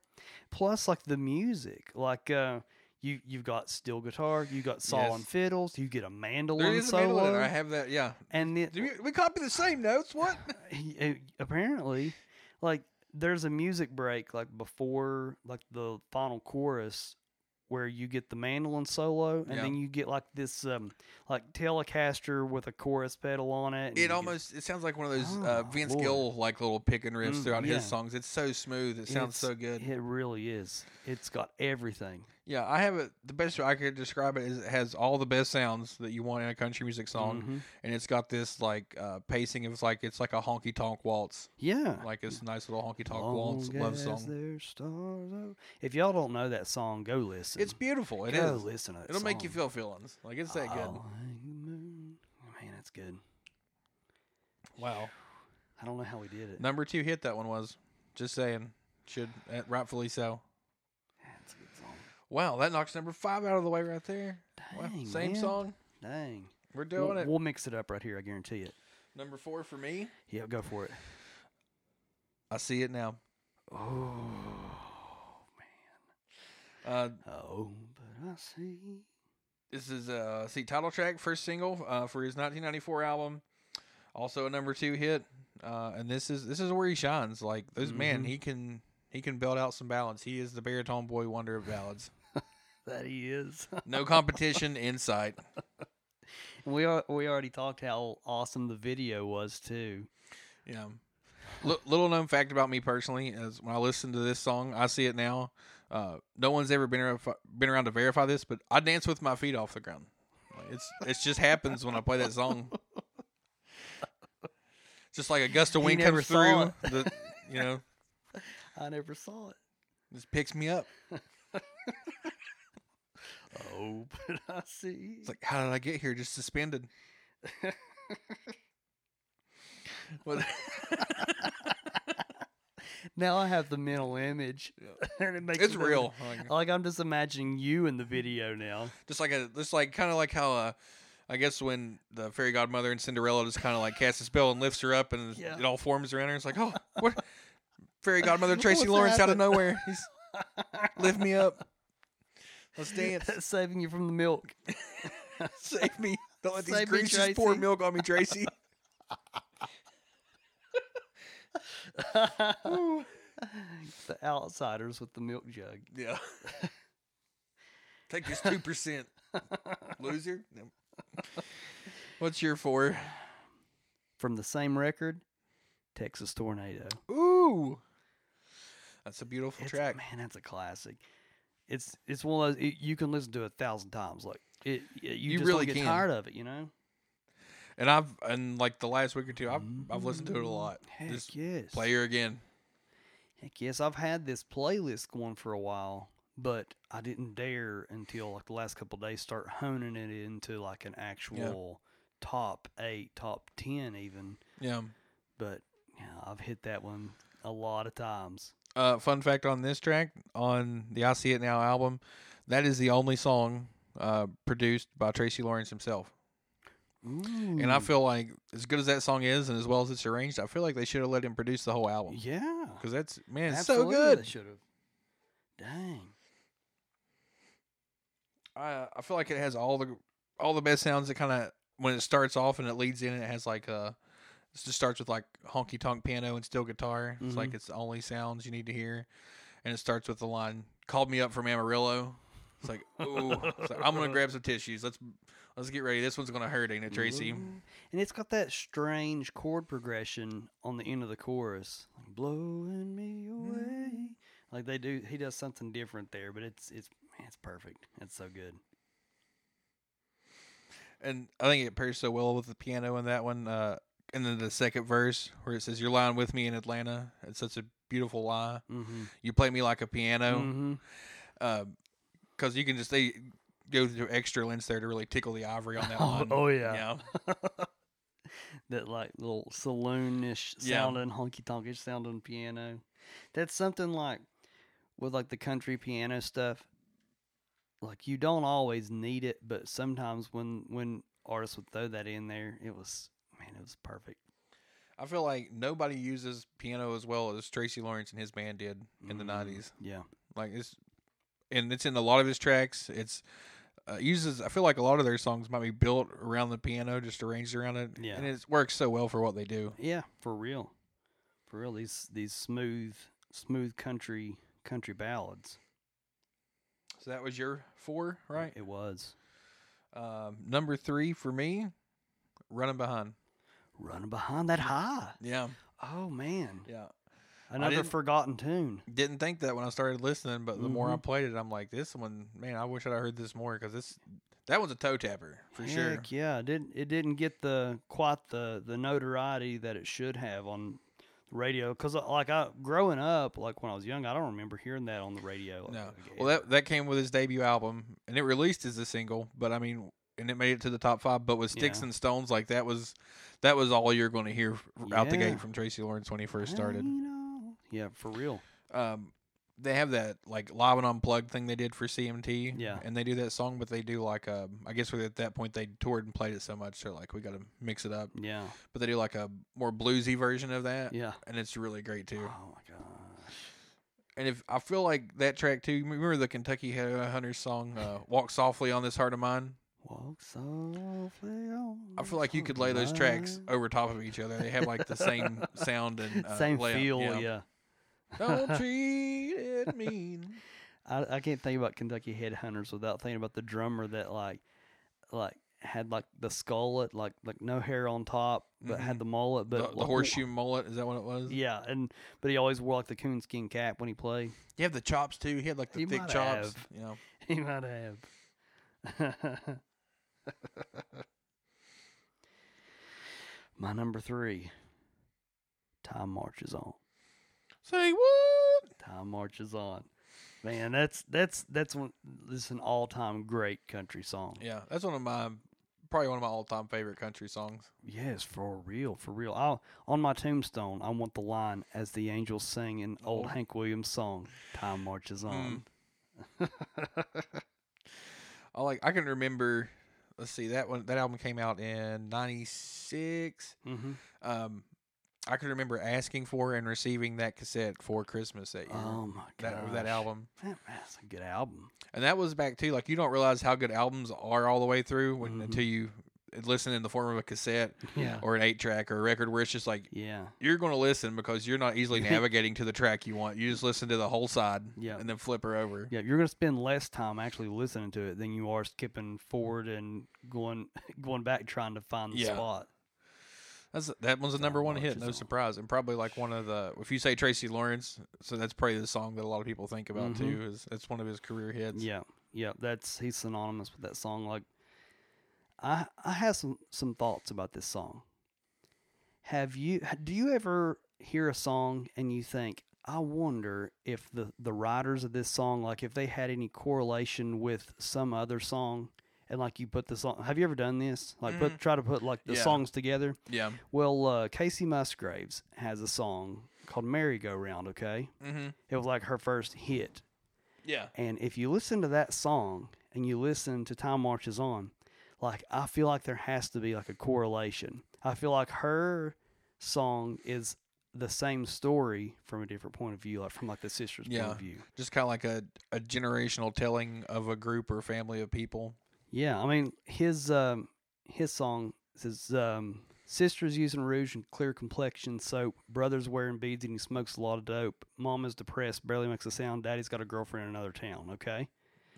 plus like the music. Like uh, you you've got steel guitar, you got saw Yes. and fiddles, you get a mandolin There is a mandolin. I have that. Yeah. and it, Do we, we copy the same notes? What? uh, apparently like there's a music break like before like the final chorus where you get the mandolin solo and Yeah. then you get like this um like telecaster with a chorus pedal on it and It get- almost it sounds like one of those uh, Oh, Vince Lord. Gill like little picking riffs Mm, throughout yeah. his songs. It's so smooth. It sounds it's- so good. it really is it's got everything Yeah, I have it. The best way I could describe it is it has all the best sounds that you want in a country music song, Mhm. and it's got this like uh, pacing It's like it's like a honky tonk waltz, yeah like it's a nice little honky tonk waltz love song. if y'all don't know that song go listen It's beautiful. It go is. listen to that It'll make you feel feelings. Like it's that good. Oh, man that's good Wow. i don't know how we did it Number two hit that one was. Just saying. Should uh, rightfully so. That's a good song. Wow, that knocks number five out of the way right there. Wow, Dang, same man. song. Dang. We're doing we'll, it. We'll mix it up right here. I guarantee it. Number four for me. Yeah, go for it. I see it now. Oh, Uh, oh, but I see. This is a see title track, first single uh, for his 1994 album. Also a number two hit, uh, and this is this is where he shines. Like those man, Mhm. he can he can build out some ballads. He is the baritone boy wonder of ballads. That he is. No competition in sight. we are, we already talked how awesome the video was too. Yeah. L- little known fact about me personally is when I listen to this song, I see it now. Uh, no one's ever been around, been around to verify this, but I dance with my feet off the ground. Like, it's it just happens when I play that song. Just like a gust of wind comes through, the, you know, I never saw it. just picks me up. But I see. It's like, how did I get here? Just suspended. Now I have the mental image. and it makes it's me- real. Like, Like I'm just imagining you in the video now. just like a, just like kind of like how uh, I guess when the fairy godmother and Cinderella just kind of like casts a spell and lifts her up and Yeah. it all forms around her. It's like, oh, what? Fairy godmother Tracy What's Lawrence out of happened? nowhere. He's lift me up. Let's dance. Saving you from the milk. Save me. Don't let these me, pour Tracy. milk on me, Tracy. the outsiders with the milk jug. yeah. Take this two percent, loser. No. What's your four? From the same record, Texas Tornado. Ooh, that's a beautiful It's- track. Man, that's a classic. It's it's one of those it, you can listen to it a thousand times. Like it, you, You just really get can. tired of it. You know. And I've and like the last week or two, I've I've listened to it a mm-hmm. lot. Heck Just yes. play her again. Heck yes, I've had this playlist going for a while, but I didn't dare until like the last couple of days start honing it into like an actual top eight, top ten even. Yeah. But yeah, I've hit that one a lot of times. Uh, fun fact on this track on the I See It Now album, that is the only song uh, produced by Tracy Lawrence himself. And I feel like as good as that song is, and as well as it's arranged, I feel like they should have let him produce the whole album yeah, because that's man, it's so good. They should have. Dang. I I feel like it has all the all the best sounds. That kind of when it starts off and it leads in, it has like uh it just starts with like honky tonk piano and steel guitar. It's like Mhm. it's the only sounds you need to hear, and it starts with the line "Called me up from Amarillo." It's like, ooh, it's like, I'm gonna grab some tissues. Let's let's get ready. This one's gonna hurt, ain't it, Tracy? And it's got that strange chord progression on the end of the chorus, like blowing me away. Like they do, he does something different there, but it's it's man, it's perfect. It's so good. And I think it pairs so well with the piano in that one. Uh, and then the second verse where it says, "You're lying with me in Atlanta." It's such a beautiful lie. Mm-hmm. You play me like a piano. mm-hmm. because you can just they go through extra lengths there to really tickle the ivory on that Oh, line. oh, yeah. yeah, that like little saloonish Yeah. sounding, honky tonkish sounding piano. That's something like with like the country piano stuff. Like you don't always need it, but sometimes when when artists would throw that in there, it was man, it was perfect. I feel like nobody uses piano as well as Tracy Lawrence and his band did in the Mm, '90s. Yeah, Like it's, and it's in a lot of his tracks. It's uh, uses. I feel like a lot of their songs might be built around the piano, just arranged around it. Yeah. and it works so well for what they do. yeah, for real, for real. These these smooth smooth country country ballads. So that was your four, right? It was Um, number three for me, running behind. Running behind that high. Yeah, Oh man, yeah. another forgotten tune. Didn't think that when I started listening, but the more I Mhm. played it, I'm like, this one, man, I wish I'd heard this more because this, that one's a toe tapper for sure. Yeah, it didn't it didn't get the quite the the notoriety that it should have on the radio? Because like I growing up, like when I was young, I don't remember hearing that on the radio. No, like, well, that that came with his debut album, and it released as a single, but I mean, and it made it to the top five. But with Sticks Yeah. and Stones, like that was, that was all you're going to hear f- out the gate from Tracy Lawrence when he first started. Yeah, for real. Um, they have that like live and unplugged thing they did for CMT. Yeah. and they do that song, but they do like a. I guess at that point they toured and played it so much, they're like, we got to mix it up. Yeah, But they do like a more bluesy version of that, yeah. and it's really great too. Oh my gosh. And if I feel like that track too, remember the Kentucky Hunters song uh, "Walk Softly on This Heart of Mine." Walk softly on. I feel like you could lay those tracks over top of each other. They have like the same sound and uh, Same layout. feel. Yeah. Yeah. Don't treat it mean. I, I can't think about Kentucky Headhunters without thinking about the drummer that like like had like the skullet like like no hair on top but had Mhm. the mullet but the, the like, horseshoe mullet is that what it was? yeah and but he always wore like the coonskin cap when he played You have the chops too. He had like the He thick chops. have. You know. he might have my number three time marches on Say what? time marches on man that's that's that's one this is an all-time great country song Yeah, that's one of my probably one of my all-time favorite country songs. Yes, for real, for real. I'll, on my tombstone, I want the line as the angels sing in old Oh. Hank Williams song, "Time marches hmm. on." I like. I can remember. Let's see that one. That album came out in '96. Mm-hmm. Um, I can remember asking for and receiving that cassette for Christmas that year. Oh my god, that that album, That, that's a good album. and that was back too. Like you don't realize how good albums are all the way through when Mhm. until you listen in the form of a cassette Yeah, or an eight track or a record where it's just like yeah, you're going to listen because you're not easily navigating to the track you want. You just listen to the whole side Yeah. and then flip her over. yeah. You're gonna spend less time actually listening to it than you are skipping forward and going going back trying to find the Yeah. spot. That's that one's a number one hit, no surprise, and probably like one of the. If you say Tracy Lawrence, so that's probably the song that a lot of people think about Mhm. too. Is it's one of his career hits. Yeah, yeah, that's he's synonymous with that song. Like, I I have some some thoughts about this song. Have you? Do you ever hear a song and you think, I wonder if the the writers of this song, like, if they had any correlation with some other song, and like you put the song. Have you ever done this? Like, put try to put like the Yeah. songs together. yeah. Well, uh, Kacey Musgraves has a song called "Merry Go Round." Okay, Mm-hmm. it was like her first hit. Yeah. And if you listen to that song and you listen to Time Marches On, like I feel like there has to be like a correlation. I feel like her song is the same story from a different point of view, like from like the sister's point of view. Just kind of like a, a generational telling of a group or family of people. Yeah, I mean his um his song says um sisters using rouge and clear complexion soap, brothers wearing beads and he smokes a lot of dope. Mom is depressed, barely makes a sound, daddy's got a girlfriend in another town, okay?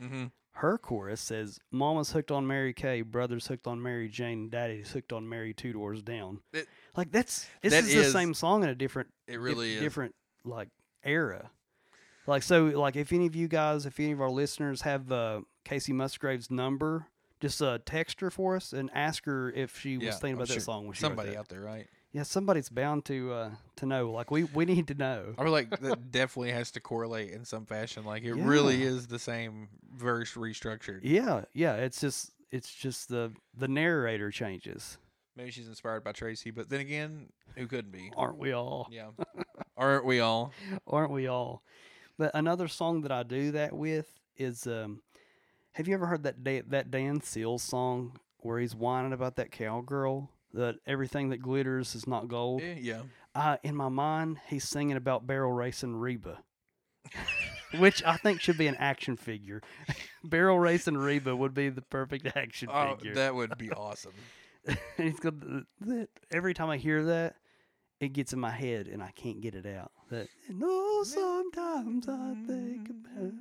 Mm-hmm. Her chorus says, Mama's hooked on Mary Kay, brother's hooked on Mary Jane, daddy's hooked on Mary two doors down. It- like that's this that is, the same song in a different It really is. different like era. Like so like if any of you guys, if any of our listeners have uh Kacey Musgrave's number, just uh text her for us and ask her if she was Yeah, thinking I'm about that sure song when she Somebody out there, right? Yeah, somebody's bound to uh to know. Like we we need to know. I feel like that definitely has to correlate in some fashion. Like it really is the same verse restructured. Yeah, yeah, it's just it's just the the narrator changes. Maybe she's inspired by Tracy, but then again, who couldn't be? Aren't we all? Yeah. Aren't we all? aren't we all? But another song that I do that with is um have you ever heard that da- that Dan Seals song where he's whining about that cowgirl that everything that glitters is not gold? Eh, yeah. Uh, in my mind, he's singing about barrel racing Reba. Which I think should be an action figure. barrel racing Reba would be the perfect action Oh, figure. that would be awesome. and he's got that every time I hear that, it gets in my head and I can't get it out. That no, sometimes I think about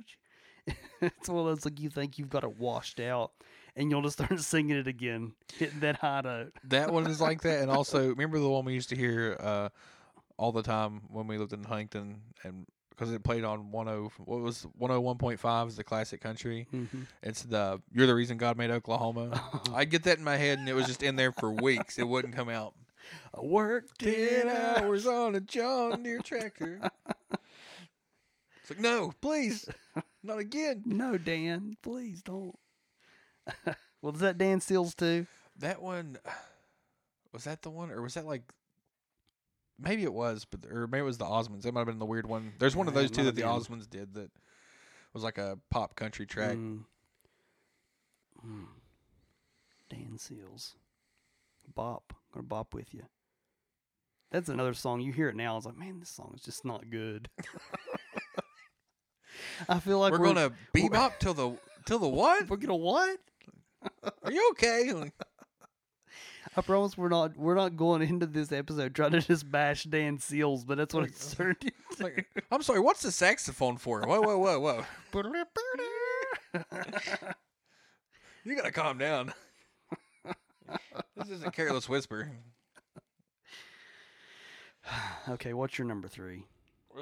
you. it's one of those like you think you've got it washed out, and you'll just start singing it again, hitting that high note. That one is like that, and also remember the one we used to hear uh, all the time when we lived in Huntington, and because it played on one oh what was one oh one point five is the classic country. Mm-hmm. It's the "You're the Reason God Made Oklahoma." I get that in my head, and it was just in there for weeks. It wouldn't come out. I worked Ten hours on a John Deere tractor. It's like no, please, not again. No, Dan, please don't. well, is that Dan Seals too? That one was that the one, or was that like? Maybe it was, but or maybe it was the Osmonds. That might have been the weird one. There's one of those two that the been. Osmonds did that was like a pop country track. Mm. Mm. Dan Seals. Bop. I'm gonna bop with you. That's another song. You hear it now. It's like, man, this song is just not good. I feel like we're, we're, gonna bebop till the till the what? We're gonna what? Are you okay? Like, I promise we're not. We're not going into this episode trying to just bash Dan Seals, but that's what it's turned into. like, I'm sorry. What's the saxophone for? Whoa, whoa, whoa, whoa! You gotta calm down. this is a careless whisper. okay, what's your number three? Uh,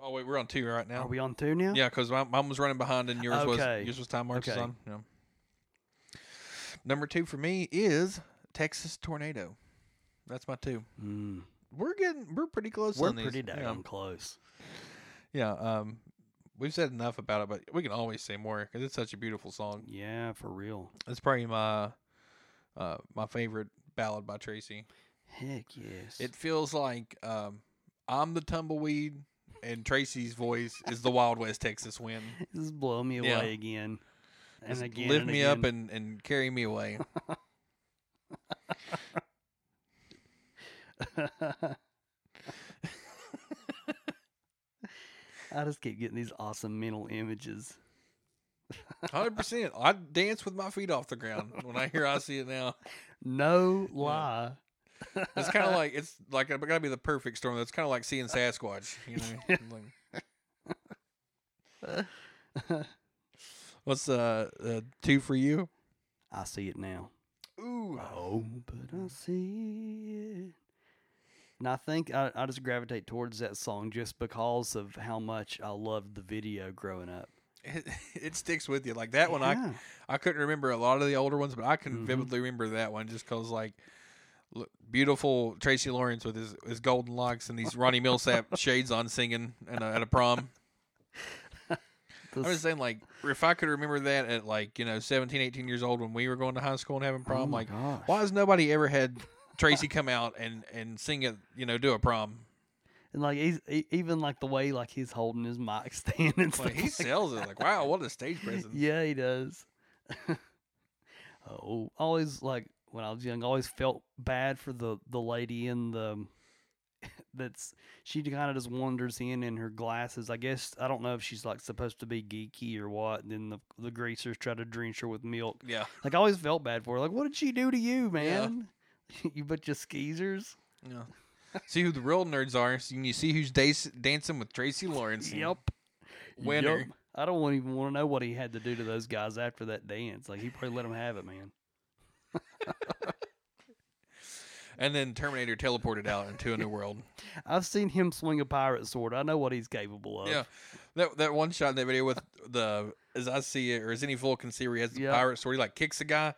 oh wait, we're on two right now. Are we on two now? Yeah, because mine was running behind and yours Okay. was yours was time marches Okay. on. Yeah. Number two for me is Texas Tornado. That's my two. Mm, We're getting we're pretty close. we're pretty yeah. close. yeah. Um, we've said enough about it, but we can always say more because it's such a beautiful song. Yeah, for real. It's probably my uh, my favorite ballad by Tracy. Heck yes. It feels like um, I'm the tumbleweed, and Tracy's voice is the Wild West Texas wind. This is blowing me away Yeah. again. And Just again. lift and me up and, and carry me away. I just keep getting these awesome mental images. Hundred percent. I dance with my feet off the ground when I hear I see it now. No lie. It's kind of like it's like it gotta be the perfect storm. That's kind of like seeing Sasquatch. You know. Like- What's uh, uh two for you? I see it now. Ooh, Oh, but I see it. And I think I, I just gravitate towards that song just because of how much I loved the video growing up. it, it sticks with you. Like that one, I Yeah. I couldn't remember a lot of the older ones, but I can Mhm. vividly remember that one just because like. look, Beautiful Tracy Lawrence with his, his golden locks and these Ronnie Milsap shades on singing in a, at a prom. I was saying, like, if I could remember that at, like, you know, 17, 18 years old when we were going to high school and having oh prom, my like, gosh. why has nobody ever had Tracy come out and, and sing it, you know, do a prom? And like he's e- even like the way like he's holding his mic stand and stuff. Like, he like sells it. Like, wow, what a stage presence. Yeah, he does. oh, always like when I was young, I always felt bad for the the lady in the that's she kind of just wanders in in her glasses. I guess I don't know if she's like supposed to be geeky or what. And then the the greasers try to drench her with milk. Yeah. Like I always felt bad for her. Like, what did she do to you, Yeah. man? you bunch of skeezers. Yeah. see who the real nerds are. So you see who's dac- dancing with Tracy Lawrence. Yep. Winner. Yup. I don't even want to know what he had to do to those guys after that dance. Like he probably let them have it, man. And then Terminator teleported out into a new world. I've seen him swing a pirate sword. I know what he's capable of. Yeah. That that one shot in that video with the as I see it, or as any fool can see, where he has the Yeah. pirate sword, he like kicks a guy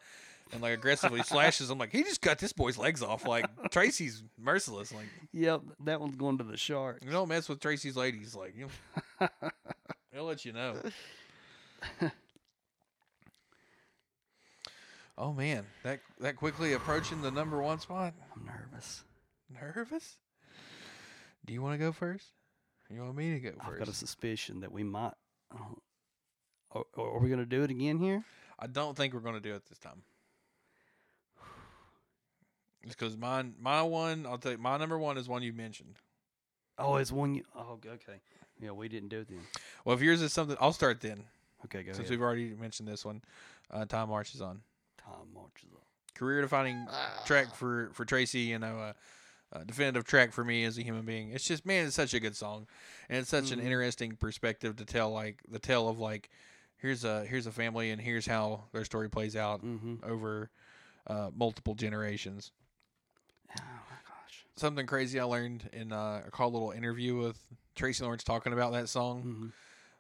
and like aggressively slashes him. Like he just cut this boy's legs off. Like Tracy's merciless. Like Yep, that one's going to the shark. you don't mess with Tracy's ladies. Like you know, he'll let you know. Oh man, that that quickly approaching the number one spot. I'm nervous. Nervous? Do you want to go first? You want me to go first? I've got a suspicion that we might. Oh, are, are we going to do it again here? I don't think we're going to do it this time. It's because mine, my one, I'll tell you, my number one is one you mentioned. Oh, it's one. You, oh, okay. Yeah, we didn't do it then. Well, if yours is something, I'll start then, Okay, go since ahead. we've already mentioned this one. Uh, Time marches on. Time marches on. Career defining track for for Tracy. You know, uh, uh, definitive track for me as a human being. It's just man, it's such a good song, and it's such an Mhm. interesting perspective to tell. Like the tale of like, here's a here's a family, and here's how their story plays out Mm-hmm. over uh, multiple generations. Oh my gosh. Something crazy I learned in uh, a little interview with Tracy Lawrence talking about that song.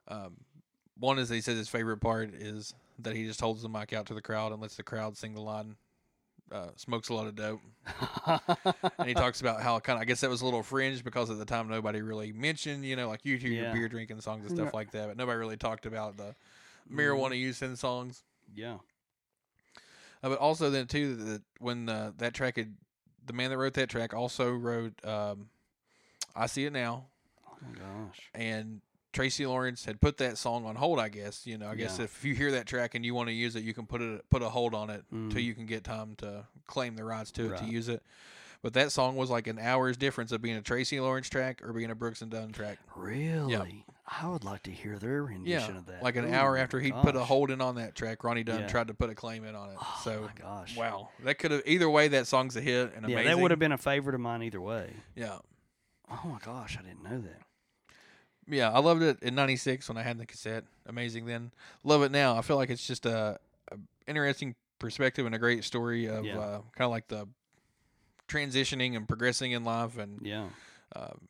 Mm-hmm. Um, one is he says his favorite part is that he just holds the mic out to the crowd and lets the crowd sing the line. Uh, smokes a lot of dope, and he talks about how kind of I guess that was a little fringe because at the time nobody really mentioned, you know, like you hear your beer drinking songs and stuff like that, but nobody really talked about the Mm-hmm. marijuana use in songs. yeah. Uh, but also then too that when uh, that track had, the man that wrote that track also wrote um, "I See It Now," Oh my gosh. and Tracy Lawrence had put that song on hold. I guess you know. I guess Yeah. if you hear that track and you want to use it, you can put it put a hold on it Mhm. till you can get time to claim the rights to it to use it. But that song was like an hour's difference of being a Tracy Lawrence track or being a Brooks and Dunn track. Really? I would like to hear their rendition Yeah, of that. like an Oh hour after he put a hold in on that track, Ronnie Dunn Yeah. tried to put a claim in on it. Oh so my gosh. wow, that could have either way. That song's a hit and Yeah, amazing. that would have been a favorite of mine either way. yeah. Oh my gosh, I didn't know that. Yeah, I loved it in '96 when I had the cassette. Amazing then. Love it now. I feel like it's just a, a interesting perspective and a great story of Yeah. uh, kind of like the transitioning and progressing in life, and Yeah. um,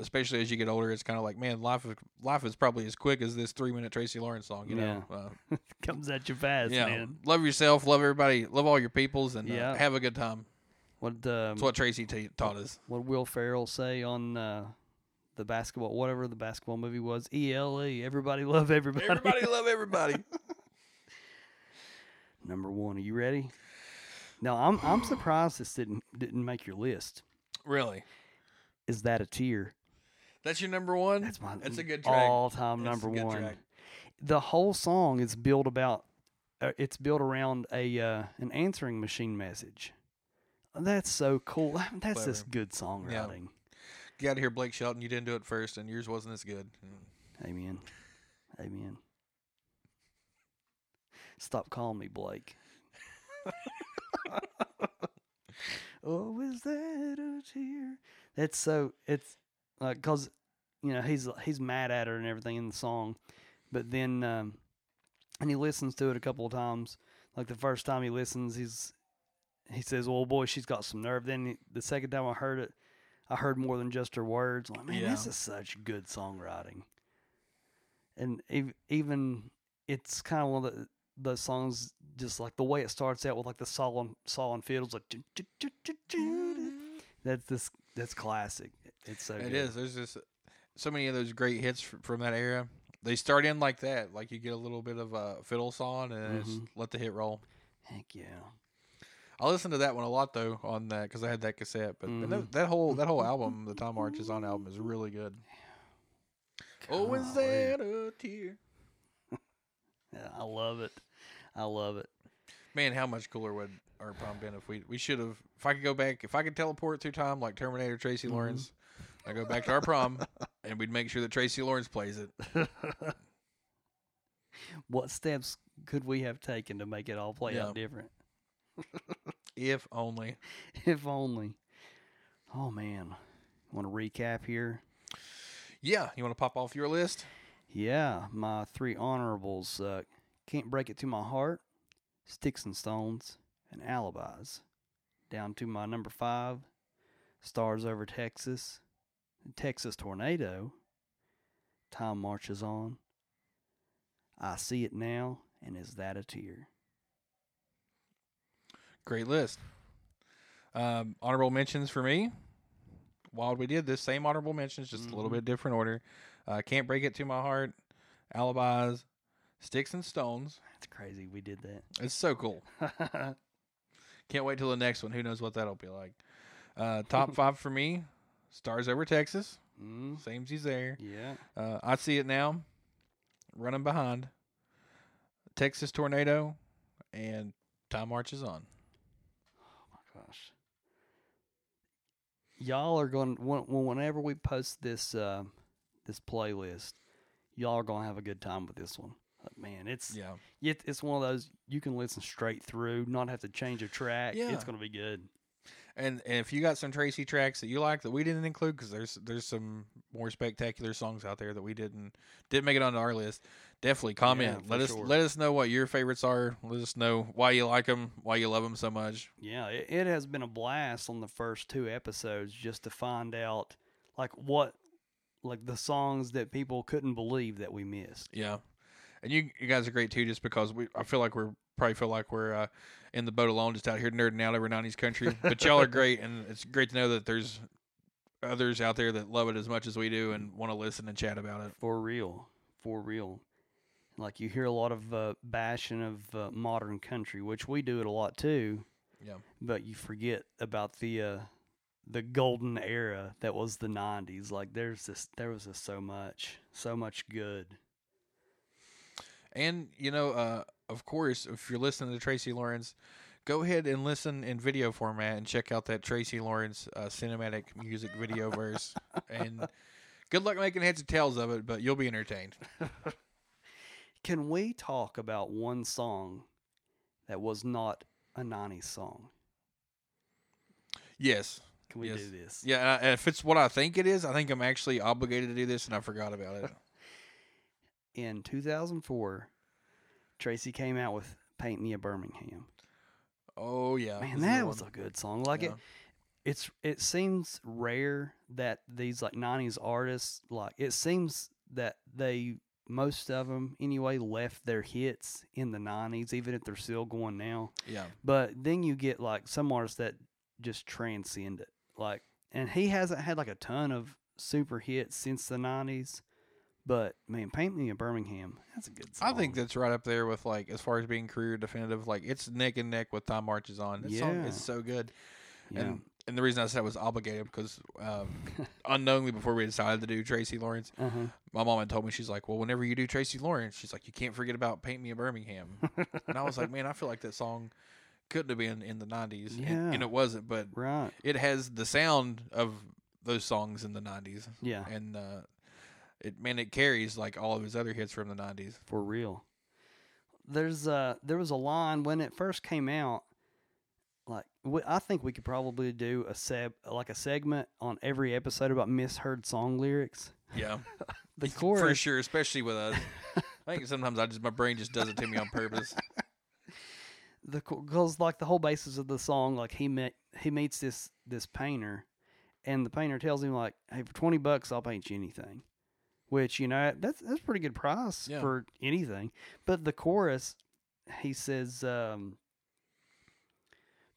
especially as you get older, it's kind of like, man, life is, life is probably as quick as this three minute Tracy Lawrence song. You know, uh, Comes at you fast, yeah. man. Love yourself, love everybody, love all your peoples, and Yeah. uh, have a good time. What um, That's what Tracy t- taught us. what Will Ferrell say on uh, the basketball whatever the basketball movie was? ELE. Everybody love everybody. Everybody love everybody. Number one. Are you ready? No, I'm I'm surprised this didn't didn't make your list. Really? Is that a tear? That's your number one? That's my That's a good track. all time That's number one. track. The whole song is built about uh, it's built around a uh, an answering machine message. That's so cool. That's just Clever. good songwriting. Get out of here, Blake Shelton. You didn't do it first, and yours wasn't as good. Mm. Amen. Amen. Stop calling me Blake. oh, is that a tear? That's so. It's like because you know he's he's mad at her and everything in the song, but then um, and he listens to it a couple of times. Like the first time he listens, he's he says, "Well, boy, she's got some nerve." Then he, the second time I heard it, I heard more than just her words. I'm like, man, this is such good songwriting. And ev- even it's kind of one of the those songs, just like the way it starts out with like the solemn solemn fiddles, like that's this that's classic. It's so It is. There's just so many of those great hits fr- from that era. They start in like that, like you get a little bit of a fiddle song, and Mhm. let the hit roll. Heck yeah. I listened to that one a lot though on that because I had that cassette. But Mhm. that, that whole that whole album, the Time Marches On album, is really good. Oh, is that a tear? Yeah, I love it. I love it. Man, how much cooler would our prom been if we we should have? If I could go back, if I could teleport through time like Terminator Tracy Mhm. Lawrence, I go back to our prom, and we'd make sure that Tracy Lawrence plays it. what steps could we have taken to make it all play Yeah. out different? If only. If only. Oh man. Want to recap here? Yeah, you want to pop off your list? Yeah, my three honorables uh, Can't Break It to My Heart, Sticks and Stones, and Alibis. Down to my number five, Stars Over Texas, Texas Tornado, Time Marches On, I See It Now, and Is That a Tear? Great list. Um, honorable mentions for me. While we did this, same honorable mentions, just a little Mhm. bit different order. Uh, Can't break it to my heart. Alibis, sticks and stones. That's crazy. We did that. It's so cool. Can't wait till the next one. Who knows what that'll be like? Uh, top five for me. Stars over Texas. mm, Samesy's there. yeah. Uh, I see it now. Running behind. Texas tornado, and time marches on. Gosh. Y'all are going when, when- whenever we post this uh, this playlist, y'all are going to have a good time with this one. Like, man, it's Yeah. it, it's one of those you can listen straight through, not have to change a track. Yeah. It's going to be good. And, and if you got some Tracy tracks that you like that we didn't include, because there's there's some more spectacular songs out there that we didn't didn't make it onto our list. Definitely comment. for let us sure. let us know what your favorites are. Let us know why you like them, why you love them so much. Yeah, it, it has been a blast on the first two episodes just to find out like what like the songs that people couldn't believe that we missed. Yeah, and you you guys are great too, just because we I feel like we're probably feel like we're uh, in the boat alone, just out here nerding out over '90s country. but y'all are great, and it's great to know that there's others out there that love it as much as we do and want to listen and chat about it. For real. For real. Like you hear a lot of uh, bashing of uh, modern country, which we do it a lot too, Yeah. but you forget about the uh, the golden era that was the 90s. Like there's this there was just so much, so much good. And you know, uh, of course, if you're listening to Tracy Lawrence, go ahead and listen in video format and check out that Tracy Lawrence uh, cinematic music video verse. And good luck making heads and tails of it, but you'll be entertained. Can we talk about one song that was not a 90s song? Yes. Can we Yes. do this? Yeah, and if it's what I think it is, I think I'm actually obligated to do this, and I forgot about it. In 2004, Tracy came out with Paint Me a Birmingham. Oh yeah, Man, that was one. a good song. Like it, it's it seems rare that these like 90s artists like it seems that they most of them anyway left their hits in the 90s even if they're still going now Yeah, but then you get like some artists that just transcend it like and he hasn't had like a ton of super hits since the 90s But man, Paint Me in Birmingham, that's a good song. I think that's right up there with like as far as being career definitive. Like it's neck and neck with Time Marches On. This song Yeah. is so good. yeah. And and the reason I said I was obligated because um, unknowingly before we decided to do Tracy Lawrence, uh-huh. my mom had told me she's like, well, whenever you do Tracy Lawrence, she's like, you can't forget about Paint Me a Birmingham. and I was like, man, I feel like that song couldn't have been in the '90s, and, Yeah. and it wasn't, but Right. it has the sound of those songs in the '90s, Yeah. and uh, it man, it carries like all of his other hits from the '90s. for real. There's uh there was a line when it first came out. Like we, I think we could probably do a seg like a segment on every episode about misheard song lyrics. Yeah, The chorus for sure, especially with us. I think sometimes I just my brain just does it to me on purpose. the because like the whole basis of the song, like he met he meets this this painter, and the painter tells him like, "Hey, for twenty bucks, I'll paint you anything," which you know that's that's a pretty good price Yeah. for anything. But the chorus, he says, um,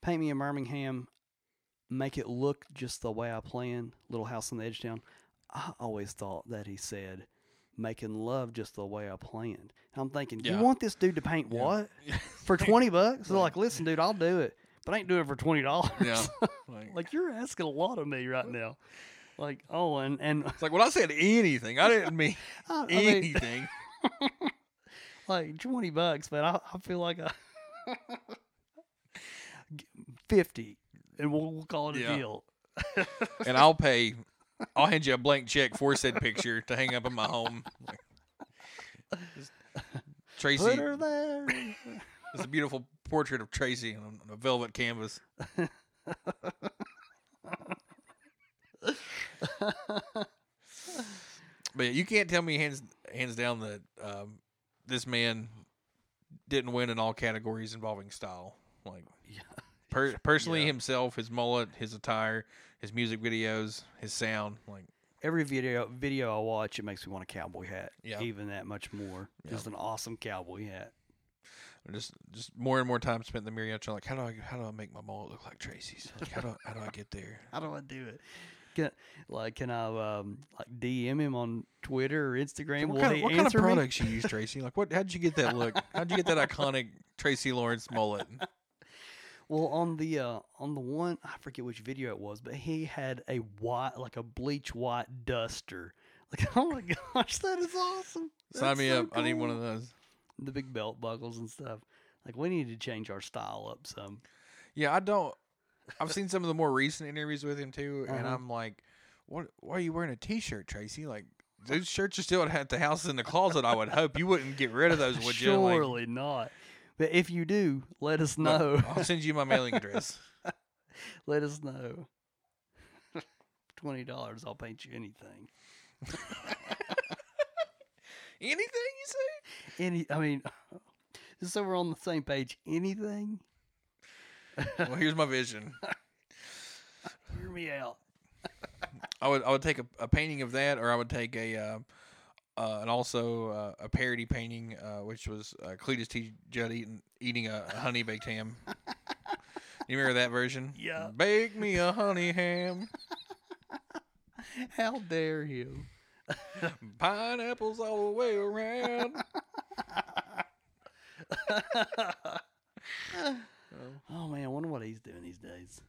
"Paint me in Birmingham, make it look just the way I plan." Little house on the edge town. I always thought that he said. Making love just the way I planned. I'm thinking, Yeah. you want this dude to paint Yeah. what? for 20 bucks. They're like, listen, dude, I'll do it, but I ain't doing it for $20. Yeah, like, like, you're asking a lot of me right now. Like, oh, and, and it's like when I said anything, I didn't mean I, I mean, anything. like 20 bucks, but I, I feel like I, 50 and we'll, we'll call it a Yeah. deal. and I'll pay. I'll hand you a blank check for said picture to hang up in my home. Like, just- Tracy, Put her there. it's a beautiful portrait of Tracy on a velvet canvas. But yeah, you can't tell me hands hands down that um, this man didn't win in all categories involving style. Like Yeah. Per- personally, Yeah. himself, his mullet, his attire, his music videos, his sound. Like Every video video I watch, it makes me want a cowboy hat. Yeah. Even that much more. Yeah. Just an awesome cowboy hat. just just more and more time spent in the mirror. trying Like how do I how do I make my mullet look like Tracy's? Like, how do how do I get there? How do I do it? Can, like, can I um like DM him on Twitter or Instagram? What Will kind, of, what kind of answer me? products you use, Tracy? Like what? How'd you get that look? How'd you get that iconic Tracy Lawrence mullet? Well, on the uh on the one I forget which video it was, but he had a white like a bleach white duster. Like, oh my gosh, that is awesome. Sign me so up. I need one of those. the big belt buckles and stuff. Like we need to change our style up some. Yeah, I don't. I've seen some of the more recent interviews with him too, and Uh-huh. I'm like, "What? Why are you wearing a T-shirt, Tracy? Like, those shirts are still at the house in the closet. I would hope you wouldn't get rid of those, would you? Like, Surely not. But if you do, let us know. I'll send you my mailing address. let us know. Twenty dollars, I'll paint you anything. Anything you say? Any, I mean, just so we're on the same page. Anything? Well, here's my vision. Hear me out. I would I would take a, a painting of that, or I would take a uh, uh, and also uh, a parody painting, uh, which was uh, Cletus T. Judd eating eating a, honey baked ham. You remember that version? Yeah. Bake me a honey ham, How dare you? pineapples all the way around. Oh man, I wonder what he's doing these days.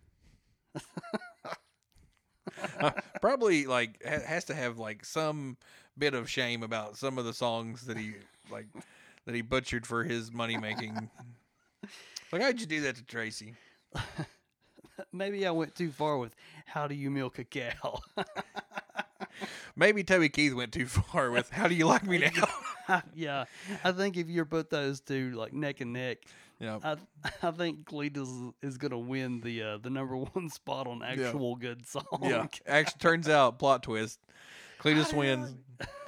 Probably like ha- has to have like some bit of shame about some of the songs that he like that he butchered for his money making. like how'd you do that to Tracy? Maybe I went too far with how do you milk a cow? Maybe Toby Keith went too far with "How do you like me now?" yeah, I think if you put those two like neck and neck, yeah, I I think Cletus is gonna win the uh, the number one spot on actual good song. yeah. Actually, turns out plot twist. Cletus wins.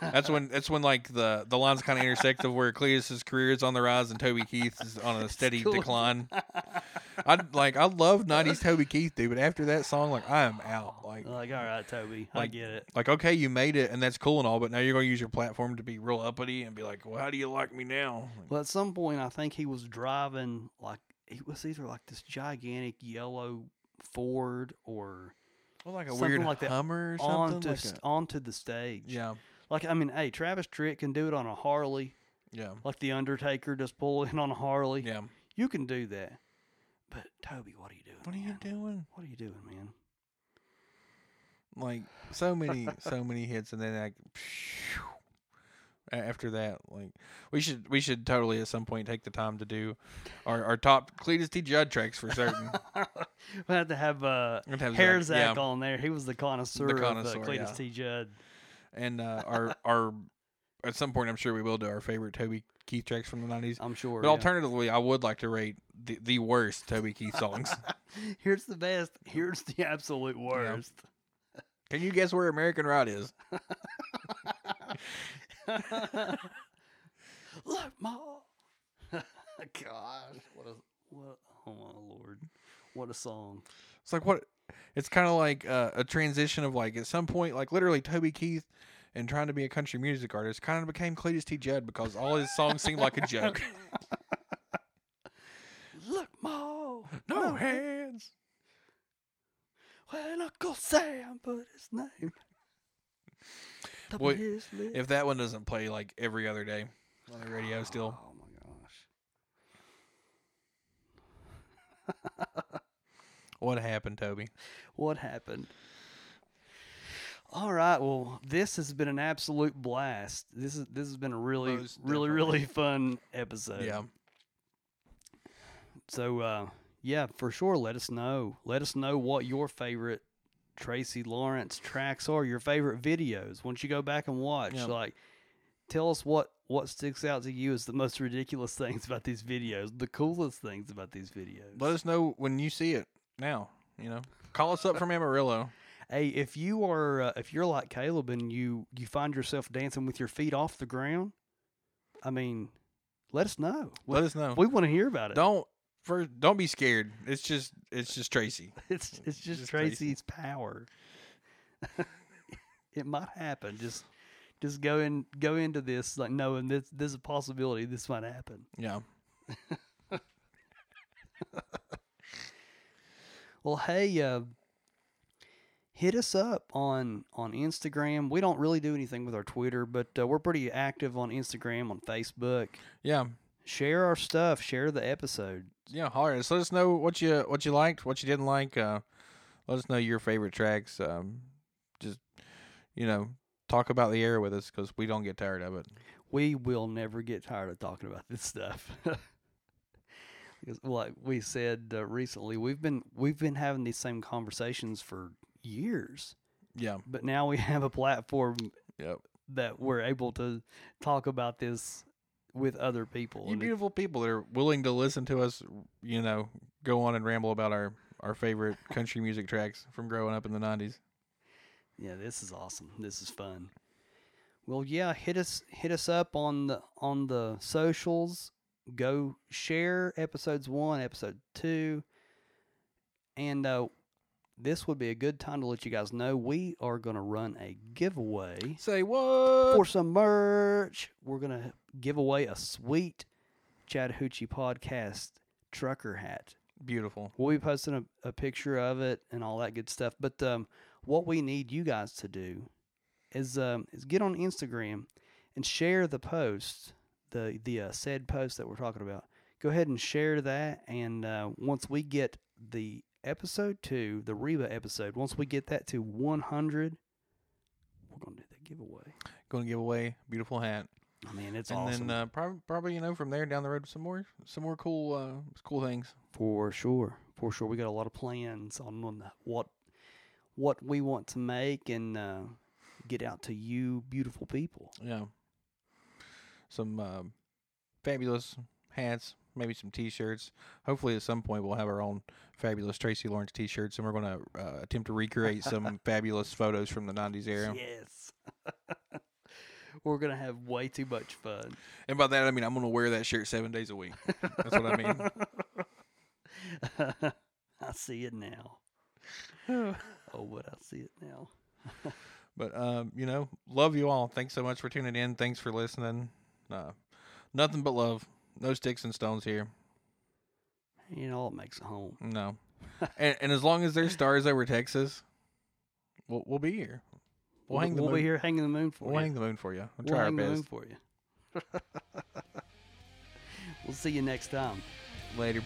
That's when that's when like the the lines kind of intersect of where Cletus's career is on the rise and Toby Keith is on a steady cool. decline. I like I love '90s Toby Keith, dude, but after that song, like I am out. Like Like, all right, Toby, I get it. like okay, you made it and that's cool and all, but now you're gonna use your platform to be real uppity and be like, well, how do you like me now? Well, at some point, I think he was driving like he was either like this gigantic yellow Ford or Well, like a weird like that Hummer or onto something. Like a- onto the stage. yeah, Like I mean, hey, Travis Tritt can do it on a Harley, Yeah. like the Undertaker just pull in on a Harley. Yeah. You can do that. But Toby, what are you doing? What are you man? doing? What are you doing, man? Like so many, so many hits, and then like a- after that, like we should, we should totally at some point take the time to do our, our top Cletus T. Judd tracks for certain. We have to have uh, have Preacher Zach, Zach on there. He was the connoisseur, connoisseur, of uh, Cletus yeah. T. Judd. And uh, our our at some point I'm sure we will do our favorite Toby Keith tracks from the nineties. I'm sure. But yeah. alternatively, I would like to rate the, the worst Toby Keith songs. Here's the best. Here's the absolute worst. Can you guess where American Ride is? Look, Ma. Gosh, what a what? Oh my lord, what a song! It's like what? It's kind of like uh, a transition of like at some point, like literally Toby Keith and trying to be a country music artist kind of became Cletus T. Judd because all his songs seemed like a joke. Look, Ma. no hands. When Uncle Sam put his name. Boy, his. If that one doesn't play like every other day on the radio, still Oh my gosh. what happened, Toby? What happened? All right. Well, this has been an absolute blast. This is this has been a really, Most really, definitely. really fun episode. Yeah, So, uh, yeah, for sure. Let us know. Let us know what your favorite Tracy Lawrence tracks are. Your favorite videos. Once you go back and watch, Yeah. like, tell us what what sticks out to you as the most ridiculous things about these videos, the coolest things about these videos. let us know when you see it. Now, you know, call us up from Amarillo. Hey, if you are uh, if you're like Caleb and you you find yourself dancing with your feet off the ground, I mean, let us know. We, Let us know. we want to hear about it. Don't first. Don't be scared. It's just it's just Tracy. It's it's just, just Tracy. Tracy's power. it might happen. Just just go in go into this like knowing this this is a possibility. This might happen. Yeah. Well, hey, uh, hit us up on on Instagram. We don't really do anything with our Twitter, but uh, we're pretty active on Instagram, on Facebook. Yeah. Share our stuff. Share the episode. Yeah, holler us. Let us know what you what you liked, what you didn't like. Uh, let us know your favorite tracks. Um, just you know, talk about the air with us because we don't get tired of it. we will never get tired of talking about this stuff. like we said uh, recently, we've been we've been having these same conversations for years, Yeah. but now we have a platform Yep. that we're able to talk about this with other people. You beautiful people that are willing to listen to us, you know, go on and ramble about our our favorite country music tracks from growing up in the '90s. yeah, this is awesome. This is fun. Well, yeah, hit us hit us up on the on the socials. Go share episodes one, episode two, and uh, this would be a good time to let you guys know we are going to run a giveaway Say what? for some merch. We're going to give away a sweet Chattahoochee podcast trucker hat. Beautiful. We'll be posting a, a picture of it and all that good stuff. But um, what we need you guys to do is um, is get on Instagram and share the post, the the uh, said post that we're talking about. Go ahead and share that, and uh, once we get the episode two, the Reba episode, once we get that to 100, we're gonna do the giveaway. Going to give away a beautiful hat, I mean, it's and awesome then uh, probably probably you know from there down the road some more some more cool uh, cool things. for sure. For sure, we got a lot of plans on on what what we want to make and uh, get out to you, beautiful people. Yeah. Some um fabulous hats, maybe some T-shirts. Hopefully, at some point, we'll have our own fabulous Tracy Lawrence T-shirts, and we're going to uh, attempt to recreate some fabulous photos from the '90s era. Yes. We're gonna have way too much fun. And by that, I mean I'm going to wear that shirt seven days a week. That's what I mean. I see it now. oh, but I see it now. But um, you know, love you all. Thanks so much for tuning in. Thanks for listening. Uh, nothing but love. No sticks and stones here. You know, it makes a home. No. and, and as long as there's stars over Texas, we'll we'll be here. We'll hang the we'll be here hanging the moon for We'll you. hang the moon for you. We'll We'll try our hang the moon best. for you. we'll see you next time. Later.